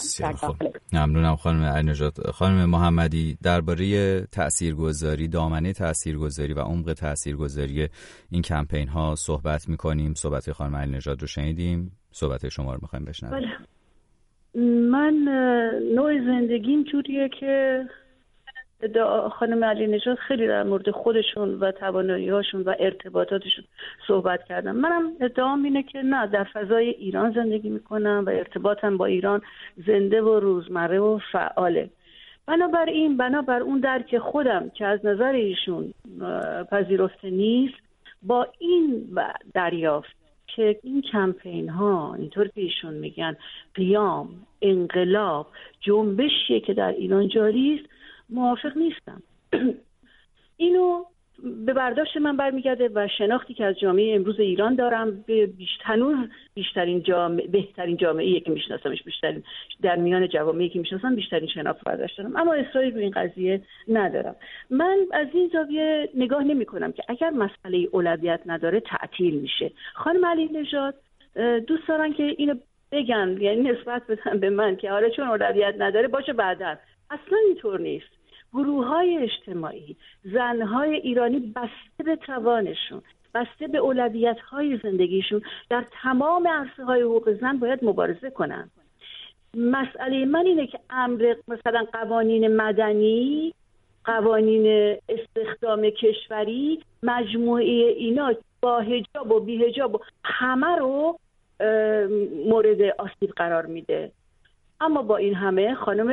ممنونم خانم علی‌نژاد خانم محمدی درباره تاثیرگذاری دامنه تاثیرگذاری و عمق تاثیرگذاری این کمپین ها صحبت می‌کنیم. صحبت خانم علی‌نژاد رو شنیدیم. صحبت شما رو می‌خوایم بشنویم. بله. من نوع زندگیم جوریه که خانم علی نژاد خیلی در مورد خودشون و توانایی هاشون و ارتباطاتشون صحبت کردم. منم ادعام اینه که نه در فضای ایران زندگی می‌کنم و ارتباطم با ایران زنده و روزمره و فعاله. بنابراین بنابر اون درک خودم که از نظر ایشون پذیرفته نیست با این دریافت که این کمپین ها اینطور که ایشون میگن قیام انقلاب جنبشیه که در ایران جاری است موافق نیستم اینو به برداشت من برمیگرده و شناختی که از جامعه امروز ایران دارم به بیشتر بیشترین جامعه بهترین جامعه که میشناسمش بیشترین در میان جوامعی که می‌شناسم بیشترین شناخت برداشت دارم. اما اصراری روی این قضیه ندارم. من از این زاویه نگاه نمی کنم که اگر مسئله اولویت نداره تعطیل میشه. خانم علی نژاد دوست دارن که اینو بگن یعنی نسبت بدن به من که آره چون اولویت نداره باشه بعدا. اصلا اینطور نیست. گروه های اجتماعی زنهای ایرانی بسته به توانشون بسته به اولویت های زندگیشون در تمام عرصه های حقوق زن باید مبارزه کنن. مسئله من اینه که امر مثلا قوانین مدنی قوانین استخدام کشوری مجموعه اینا با هجاب و بی هجاب و همه رو مورد آسیب قرار میده. اما با این همه خانم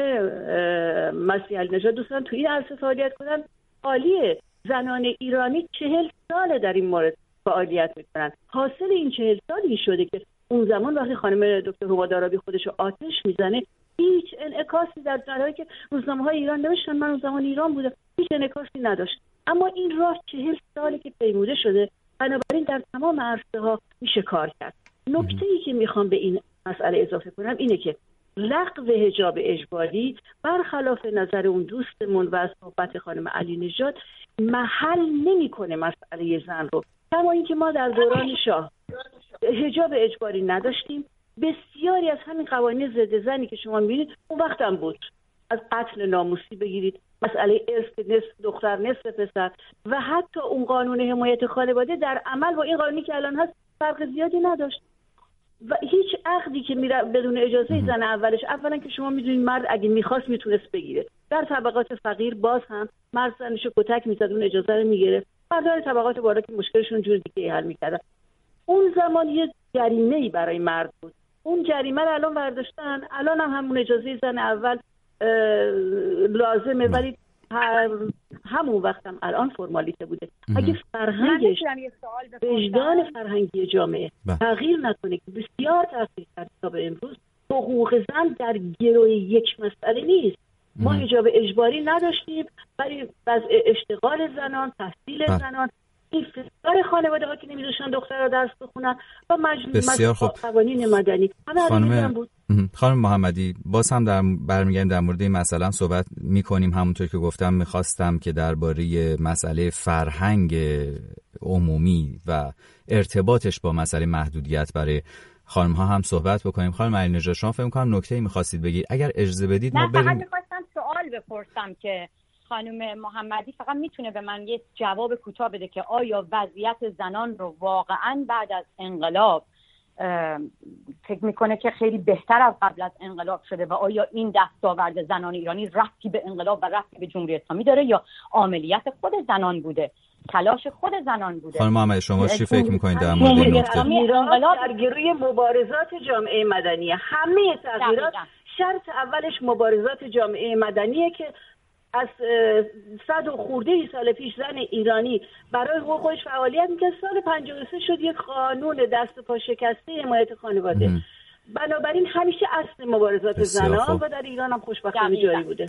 مسیح نژاد دوستان توی این عرصه فعالیت کنن. عالیه زنان ایرانی چهل ساله در این مورد فعالیت می‌کنن. حاصل این چهل سالی شده که اون زمان وقتی خانم دکتر هوا دارابی خودش رو آتش می‌زنه هیچ انعکاسی در جرایی که روزنامه های ایران نوشتن من اون زمان ایران بودم هیچ انعکاسی نداشت. اما این راه چهل سالی که پیموده شده بنابراین در تمام عرصه ها میشه کار کرد. نکته ای که می‌خوام به این مسئله اضافه کنم اینه که لغو هجاب اجباری برخلاف نظر اون دوستمون و از صحبت خانم علی نژاد محل نمی‌کنه مسئله زن رو. کما اینکه ما در دوران شاه هجاب اجباری نداشتیم. بسیاری از همین قوانین ضد زنی که شما می‌بینید اون وقتم بود. از قتل ناموسی بگیرید مسئله ارث نصف دختر نصف پسر و حتی اون قانون حمایت خانواده در عمل با این قانونی که الان هست فرق زیادی نداشت. و هیچ عقدی که میره بدون اجازه زن اولش اولا که شما می‌دونید مرد اگه می‌خواست می‌تونست بگیره. در طبقات فقیر باز هم مرد زنشو کتک می‌زد اون اجازه رو می‌گیره مردان طبقات بالا که مشکلشون جور دیگه حل می‌کردن. اون زمان یه جریمه ای برای مرد بود. اون جریمه رو الان برداشتن الان هم همون اجازه زن اول لازمه. ولی همون وقتم الان فرمالیته بوده. اگه فرهنگش وجدان فرهنگی جامعه بله. تغییر نکنه که بسیار تغییر کرده تا به امروز حقوق زن در گروه یک مسئله نیست. ما حجاب اجباری نداشتیم ولی وضع اشتغال زنان تحصیل بله. زنان فشار خانواده ها که نمیذاشتن دختر را درس بخونن و بسیار خوب. قوانین مدنی. خانم بود. خانم محمدی باز هم در برمیگردیم در مورد این مسئله صحبت می‌کنیم. همونطور که گفتم می‌خواستم که درباره مسئله فرهنگ عمومی و ارتباطش با مسئله محدودیت برای خانم ها هم صحبت بکنیم. خانم علی نژاد شما فکر کنم نکته ای می‌خواستید بگید. اگر اجازه بدید ما بریم می‌خواستم سوال بپرسم که خانم محمدی فقط می‌تونه به من یه جواب کوتاه بده که آیا وضعیت زنان رو واقعا بعد از انقلاب فکر می‌کنه که خیلی بهتر از قبل از انقلاب شده و آیا این دستاورد زنان ایرانی رفتی به انقلاب و رفتی به جمهوری اسلامی داره یا عملیات خود زنان بوده تلاش خود زنان بوده؟ خانم محمدی شما چی فکر می‌کنید در مورد این نکته؟ در گروی مبارزات جامعه مدنی همه تغییرات شرط اولش مبارزات جامعه مدنیه که از صد و خورده ای سال پیش زن ایرانی برای حقوق خودش فعالیت می‌کرد. سال 53 شد یک قانون دست پا شکسته حمایت خانواده. بنابراین همیشه اصل مبارزات زنان و در ایران هم خوشبختانه جایی بوده.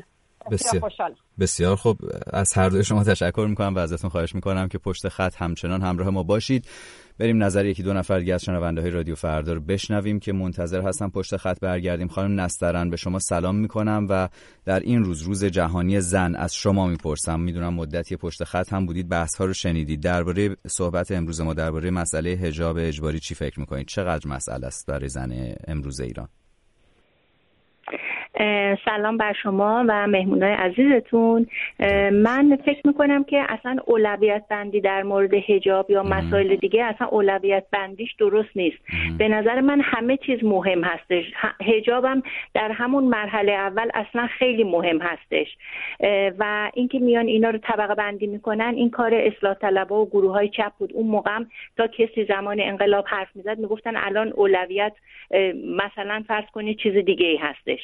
بسیار. بسیار خوب. از هر دوی شما تشکر می‌کنم و ازتون خواهش می‌کنم که پشت خط همچنان همراه ما باشید. بریم نظر یکی دو نفر دیگه از شنونده های رادیو فردا رو بشنویم که منتظر هستم پشت خط برگردیم. خانم نسترن به شما سلام می‌کنم و در این روز روز جهانی زن از شما می‌پرسم. می‌دونم مدتی پشت خط هم بودید بحث ها رو شنیدید. درباره صحبت امروز ما درباره مسئله حجاب اجباری چی فکر می‌کنید؟ چقدر مسئله است برای زن امروز ایران؟ سلام بر شما و مهمونای عزیزتون. من فکر می‌کنم که اصلا اولویت بندی در مورد هجاب یا مسائل دیگه اصلا اولویت بندیش درست نیست. به نظر من همه چیز مهم هستش. هجابم در همون مرحله اول اصلا خیلی مهم هستش. و اینکه میان اینا رو طبقه بندی می‌کنن این کار اصلاح طلبه و گروه های چپ بود. اون موقع تا کسی زمان انقلاب حرف می‌زد می‌گفتن الان اولویت مثلا فرض کنید چیز دیگه ای هستش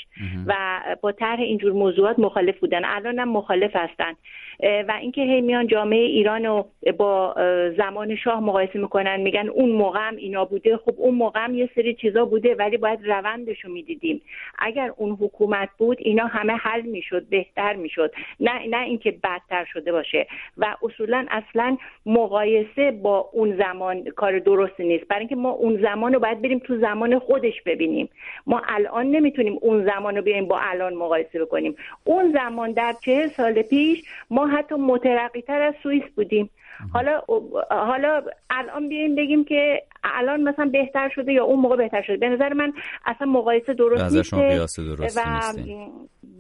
و با طرح اینجور موضوعات مخالف بودن. الان هم مخالف هستن. و اینکه هی میان جامعه ایران رو با زمان شاه مقایسه می‌کنن میگن اون موقع هم اینا بوده. خب اون موقع هم یه سری چیزا بوده ولی باید روندش رو می‌دیدیم. اگر اون حکومت بود اینا همه حل می‌شد بهتر می‌شد. نه نه اینکه بدتر شده باشه. و اصولا اصلا مقایسه با اون زمان کار درستی نیست. برای اینکه ما اون زمان رو باید بریم تو زمان خودش ببینیم. ما الان نمی‌تونیم اون زمان بیایم با الان مقایسه بکنیم. اون زمان در چه سال پیش ما حتی مترقی تر از سوئیس بودیم. حالا حالا الان بیایم بگیم که الان مثلا بهتر شده یا اون موقع بهتر شده. به نظر من اصلا مقایسه درست نیست درست و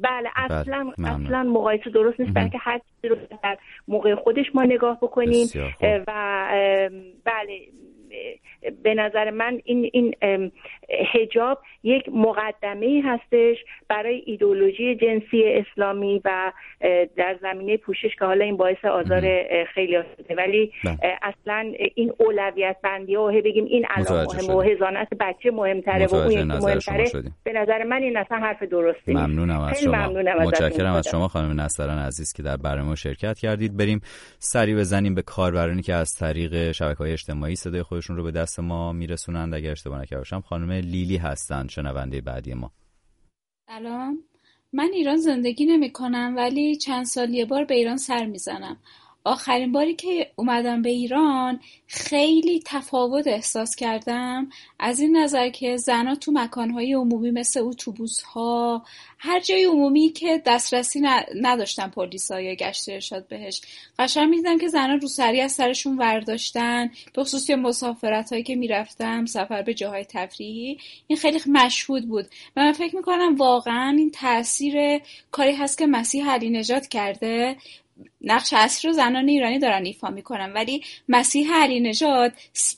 بله اصلا اصلا مقایسه درست نیست بلکه هر چیزی رو در موقع خودش ما نگاه بکنیم. و بله به نظر من این این هجاب یک مقدمه ای هستش برای ایدولوژی جنسی اسلامی و در زمینه پوشش که حالا این باعث آزار خیلی شده ولی بله. اصلا این اولویت بندی ها بگیم این الان مهمه و هزانت بچه مهمتره و اون مهمتره. به نظر من این اصلا حرف درستی. ممنونم از شما. متشکرم از شما خانم نستران عزیز که در برنامه شرکت کردید. بریم سری بزنیم به کاربرانی که از طریق شبکه های اجتماعی صدای خودشون رو به دست ما میرسونند اگر اشتباه نکرده باشم خانم لیلی هستند شنونده بعدی ما. سلام. من ایران زندگی نمی کنم ولی چند سال یه بار به ایران سر می‌زنم. آخرین باری که اومدم به ایران خیلی تفاوت احساس کردم از این نظر که زنها تو مکانهای عمومی مثل اتوبوس ها هر جای عمومی که دسترسی نداشتن پلیسا یا گشت ارشاد بهش. قشنگ می‌دیدم که زنها رو سری از سرشون ورداشتن به خصوص مسافرت هایی که می‌رفتم سفر به جاهای تفریحی این خیلی مشهود بود. و من فکر می‌کنم واقعا این تاثیر کاری هست که مسیح علی نجات کرده نقش اصلی رو زنان ایرانی دارن ایفا می‌کنن ولی مسیح علی نژاد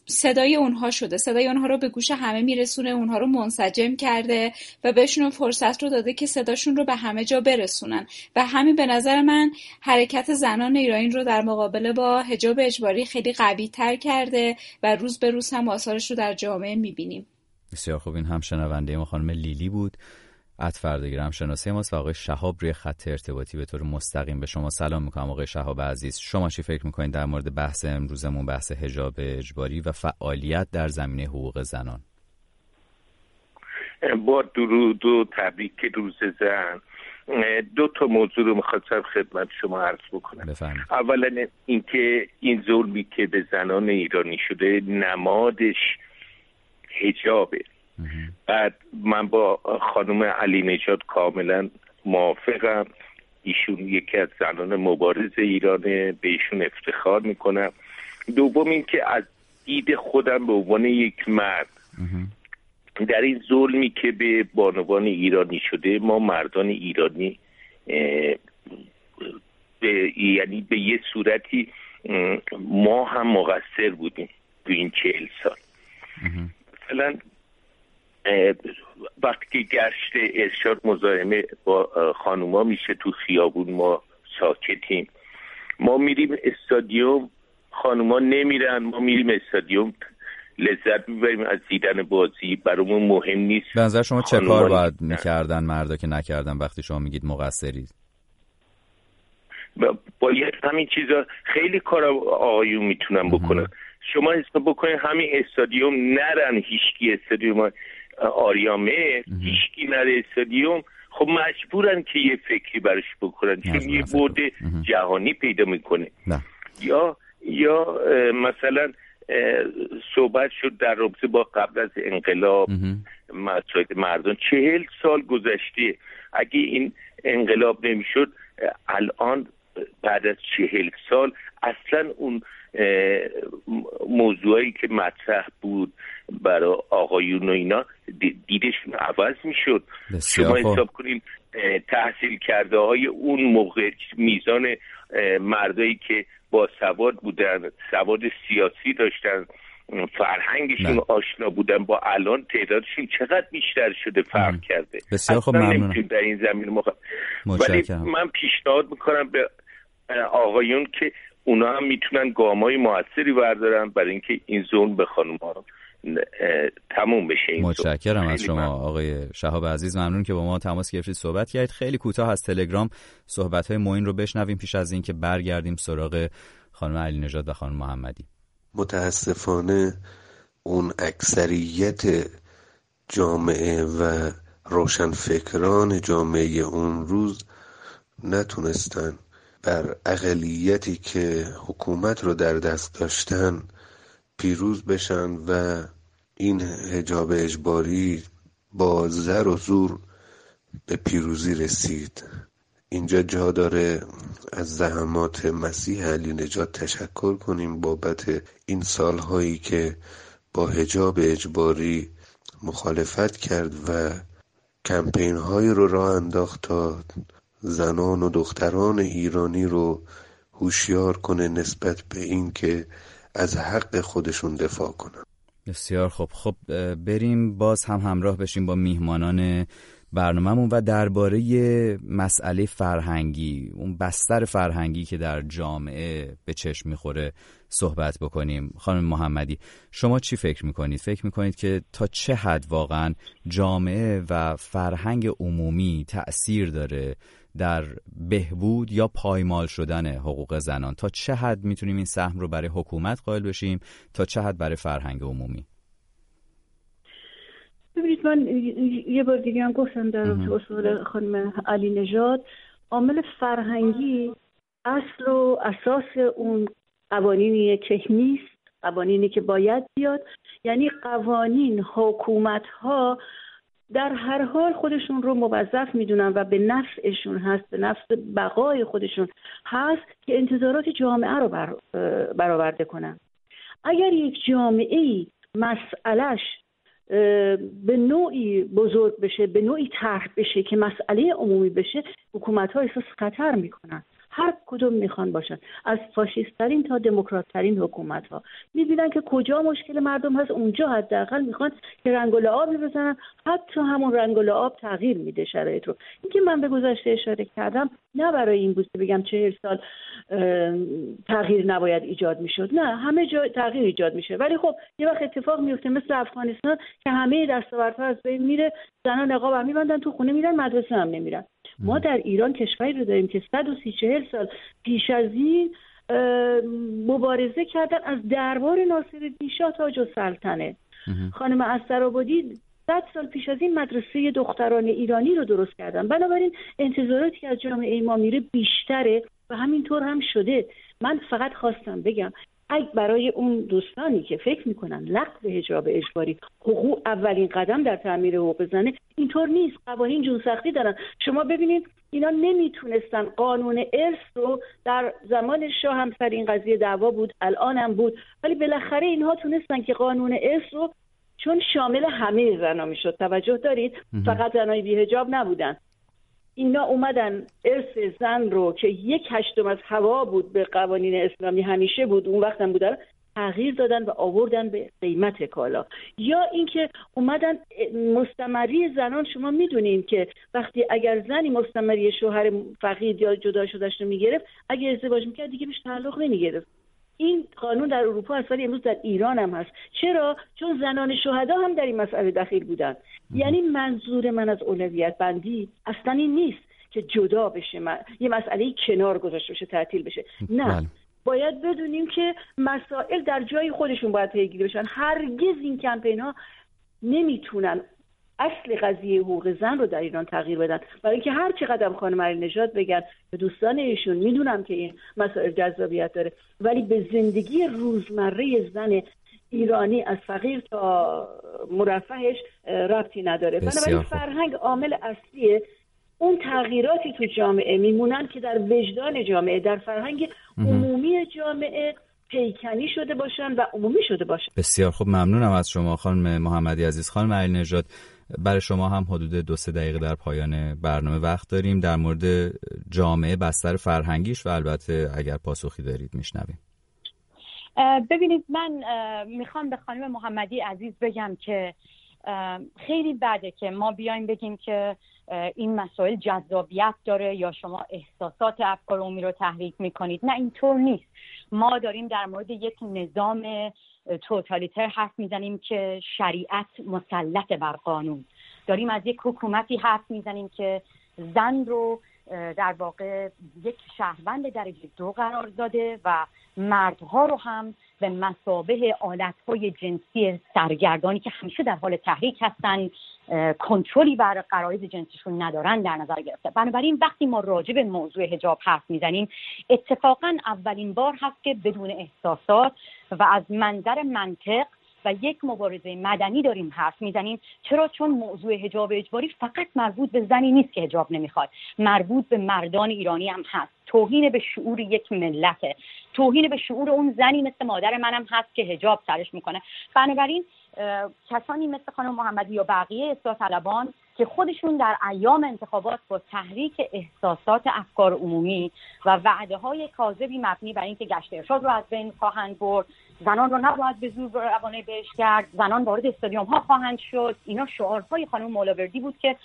صدای اونها شده. صدای اونها رو به گوش همه میرسونه اونها رو منسجم کرده و بهشون فرصت رو داده که صداشون رو به همه جا برسونن. و همین به نظر من حرکت زنان ایرانی رو در مقابله با حجاب اجباری خیلی قوی تر کرده و روز به روز هم آثارش رو در جامعه می‌بینیم. بسیار خوب. این هم شنونده ما خانم لیلی بود. اتفردگیرم شناسی ماست و آقای شهاب روی خط ارتباطی به طور مستقیم به شما سلام می‌کنم. آقای شهاب عزیز شما چی فکر می‌کنید در مورد بحث امروزمون بحث حجاب اجباری و فعالیت در زمینه حقوق زنان؟ با درود و تبریک روز زن. دو تا موضوع رو می‌خواستم خدمت شما عرض بکنم. بفهم. اولا اینکه این ظلمی که به زنان ایرانی شده نمادش حجابه. بعد من با خانم علی نجات کاملا موافقم. ایشون یکی از زنان مبارز ایرانه به ایشون افتخار می‌کنم. دوم اینکه از دید خودم به عنوان یک مرد در این ظلمی که به بانوان ایرانی شده ما مردان ایرانی به یعنی به یه صورتی ما هم مقصر بودیم تو این چهل سال. مثلا وقتی گشت ارشاد مزاحمه با خانوما میشه تو خیابون ما ساکتیم. ما میریم استادیوم خانوما نمیرن ما میریم استادیوم. لذت می‌بریم از دیدن بازی برامون مهم نیست. به نظر شما چه کار باید می‌کردن مردا که نکردن وقتی شما میگید مقصرید باید همین چیزا خیلی کار آقایون می‌تونن بکنن. شما حساب بکنید همین استادیوم نرن هیچکی استادیوم آریامه هیچکی نره استادیوم. خب مجبورن که یه فکری برش بکنن چون یه برد جهانی پیدا می‌کنه. یا یا مثلا صحبت شد در رابطه با قبل از انقلاب. مردم چهل سال گذشته. اگه این انقلاب نمی‌شد الان بعد از چهل سال اصلا اون موضوعی که مطرح بود برای آقایون و اینا دیدشون عوض می‌شد. شما حساب کنین تحصیل کرده های اون موقع میزان مردایی که با سواد بودن سواد سیاسی داشتن فرهنگشون آشنا بودن با الان تعدادشون چقدر بیشتر شده فرق کرده؟ بسیار خوب ممنونم. در این زمین مخ... ولی من پیشنهاد می‌کنم به آقایون که اونا هم می‌تونن گامای موثری بردارن برای اینکه این زون به خانم ها تموم بشه این متشکرم از شما آقای شهاب عزیز. ممنون که با ما تماس گرفتید صحبت کردید. خیلی کوتاه از تلگرام صحبت های معین رو بشنویم پیش از اینکه برگردیم سراغ خانم علی نژاد و خانم محمدی. متاسفانه اون اکثریت جامعه و روشنفکران جامعه اون روز نتونستن بر اقلیتی که حکومت رو در دست داشتن پیروز بشن و این هجاب اجباری با زر و زور به پیروزی رسید. اینجا جا داره از زحمات مسیح علی نجات تشکر کنیم بابت این سالهایی که با هجاب اجباری مخالفت کرد و کمپین های رو راه انداخت تا زنان و دختران ایرانی رو هوشیار کنه نسبت به اینکه از حق خودشون دفاع کنن. بسیار خب خب بریم باز هم همراه بشیم با میهمانان برنامهمون و درباره مسئله فرهنگی اون بستر فرهنگی که در جامعه به چشم می‌خوره صحبت بکنیم. خانم محمدی شما چی فکر می‌کنید؟ فکر می‌کنید که تا چه حد واقعا جامعه و فرهنگ عمومی تأثیر داره؟ در بهبود یا پایمال شدن حقوق زنان. تا چه حد می‌تونیم این سهم رو برای حکومت قائل بشیم؟ تا چه حد برای فرهنگ عمومی؟ ببینید من یه بار دیگه هم گفتم در اصول خانم علی نژاد عامل فرهنگی اصل و اساس اون قوانینی که نیست قوانینی که باید بیاد. یعنی قوانین حکومت ها در هر حال خودشون رو موظف می‌دونن و به نفعشون هست به نفع بقای خودشون هست که انتظارات جامعه رو بر برآورده کنن. اگر یک جامعه ای مسئلهش به نوعی بزرگ بشه به نوعی طرح بشه که مسئله عمومی بشه حکومت ها احساس خطر می‌کنن. هر کدوم می‌خوان باشن. از فاشیستترین تا دموکراتترین حکومت ها می‌بینن که کجا مشکل مردم هست اونجا حداقل می‌خوان که رنگ و لعابی بزنن. حتی همون رنگ و لعاب تغییر میده شرایط رو. اینکه من به گذشته اشاره کردم نه برای این بود که بگم چهل سال تغییر نباید ایجاد می‌شد. نه همه جا تغییر ایجاد میشه ولی خب یه وقت اتفاق میفته مثل افغانستان که همه دستاوردها از بین میره زنان نقاب هم میبندن تو خونه میرن مدرسه هم نمیرن. ما در ایران کشوری رو داریم که 130 سال پیش از این مبارزه کردن از دربار ناصر شاه تاج و سلطنه. خانم استرابادی صد سال پیش از این مدرسه دختران ایرانی رو درست کردن. بنابراین انتظاراتی که از جامعه ما میره بیشتره و همینطور هم شده. من فقط خواستم بگم اگه برای اون دوستانی که فکر می‌کنن لغو حجاب اجباری حقوق اولین قدم در تعمیر حقوق زنه اینطور نیست. قوانین جون سختی دارن. شما ببینید اینا نمی‌تونستن. قانون ارث رو در زمان شاه هم سر این قضیه دعوا بود الان هم بود. ولی بالاخره اینها تونستن که قانون ارث رو چون شامل همه زنا می‌شد. توجه دارید؟ فقط زنای بیهجاب نبودن. اینا اومدن ارث زن رو که یک هشتم از هوا بود به قوانین اسلامی همیشه بود اون وقتم بودن تغییر دادن و آوردن به قیمت کالا. یا اینکه اومدن مستمری زنان شما می‌دونین که وقتی اگر زنی مستمری شوهر فقید یا جدا شدهش رو می‌گرفت اگر ازدواج می‌کرد دیگه بهش تعلق نمی‌گرفت. این قانون در اروپا از امروز در ایران هم هست. چرا؟ چون زنان شهدا هم در این مسئله دخیل بودن. یعنی منظور من از اولویت بندی اصلا این نیست که جدا بشه یه مسئله کنار گذاشته بشه تعطیل بشه. نه. بله. باید بدونیم که مسائل در جای خودشون باید پیگیری بشن. هرگز این کمپین ها نمی‌تونن اصل قضیه حقوق زن رو در ایران تغییر بدن. برای اینکه هر چقدر خانم علی نژاد بگن به دوستان ایشون می‌دونم که این مسائل جذابیت داره. ولی به زندگی روزمره زن ایرانی از فقیر تا مرفهش ربطی نداره. بنابراین فرهنگ عامل اصلیه. اون تغییراتی تو جامعه میمونن که در وجدان جامعه در فرهنگ عمومی جامعه پیکنی شده باشن و عمومی شده باشن. بسیار خوب. ممنونم از شما خانم محمدی عزیز. خانم علی نژاد برای شما هم حدود دو سه دقیقه در پایان برنامه وقت داریم. در مورد جامعه بستر فرهنگیش و البته اگر پاسخی دارید میشنویم. ببینید من می‌خوام به خانم محمدی عزیز بگم که خیلی بده که ما بیایم بگیم که این مسائل جذابیت داره یا شما احساسات افکار عمومی رو تحریک می‌کنید. نه اینطور نیست. ما داریم در مورد یک نظام توتالیتر حرف می‌زنیم که شریعت مسلط بر قانون. داریم از یک حکومتی حرف می‌زنیم که زن رو در واقع یک شهروند درجه دو قرار داده و مردها رو هم به مسابه آلتهای جنسی سرگردانی که همیشه در حال تحریک هستن کنترلی بر قرایز جنسیشون ندارن در نظر گرفته. بنابراین وقتی ما راجع به موضوع هجاب حرف می‌زنیم اتفاقا اولین بار هست که بدون احساسات و از منظر منطق و یک مبارزه مدنی داریم حرف می‌زنیم. چرا؟ چون موضوع هجاب اجباری فقط مربوط به زنی نیست که هجاب نمی‌خواد. مربوط به مردان ایرانی هم هست. توهین به شعور یک ملته توهین به شعور اون زنی مثل مادر منم هست که هجاب سرش می‌کنه. بنابراین کسانی مثل خانم محمدی یا بقیه اصلاح طلبان که خودشون در ایام انتخابات با تحریک احساسات افکار عمومی و وعده های کاذبی مبنی بر اینکه گشت ارشاد رو از بین خواهند برد زنان رو نباید به زور روانه بهش کرد. زنان وارد استادیوم ها خواهند شد. اینا شعارهای خانم مولاوردی بود که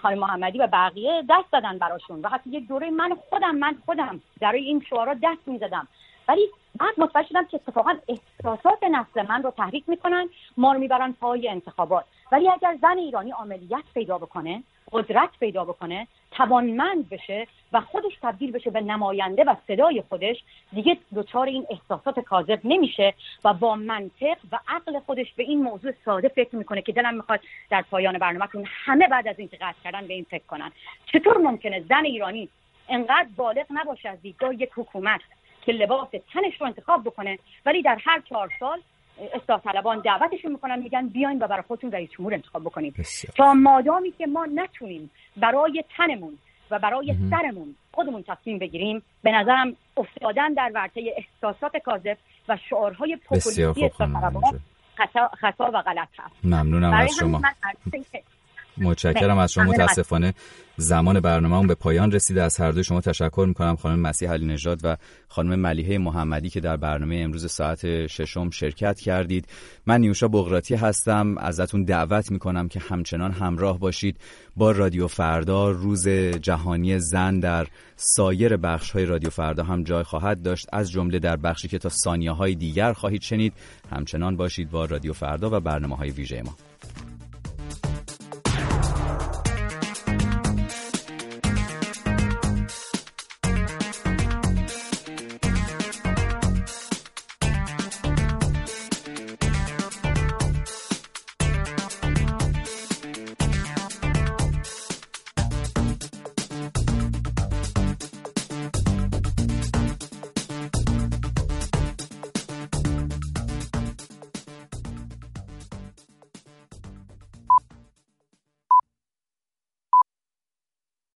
خانم محمدی و بقیه دست دادن براشون. و حتی یک دوره من خودم من خودم در این شعارها دست می‌زدم ولی بعد متوجه شدم که اتفاقا احساسات نسل من رو تحریک می‌کنن ما رو می‌برن پای انتخابات. ولی اگر زن ایرانی عملیت پیدا بکنه قدرت پیدا بکنه توانمند بشه و خودش تبدیل بشه به نماینده و صدای خودش دیگه دچار این احساسات کاذب نمیشه و با منطق و عقل خودش به این موضوع ساده فکر می‌کنه که دلم می‌خواد در پایان برنامهتون همه بعد از اینکه قطع کردن به این فکر کنن. چطور ممکنه زن ایرانی انقدر بالغ نباشه از دیدگاه یک حکومت که لباس تنش رو انتخاب بکنه ولی در هر چهار سال اصلاح طلبان دعوتشون می‌کنن میگن بیاین و برای خودتون رئیس جمهور انتخاب بکنیم تا مادامی که ما نتونیم برای تنمون و برای سرمون خودمون تصمیم بگیریم به نظرم افتادن در ورطه احساسات کاذب و شعارهای پوپولیستی اصلاح طلبان خطا و غلط هست. ممنونم از شما. متشکرم از شما متاسفانه زمان برنامه به پایان رسیده. از هر دوی شما تشکر می‌کنم. خانم مسیح علی نژاد و خانم ملیحه محمدی که در برنامه امروز ساعت ششم شرکت کردید. من نیوشا بغراتی هستم. ازتون دعوت می‌کنم که همچنان همراه باشید با رادیو فردا. روز جهانی زن در سایر بخش های رادیو فردا هم جای خواهد داشت. از جمله در بخشی که تا ثانیه های دیگر خواهید شنید. همچنان باشید با رادیو فردا و برنامه های ویژه ما.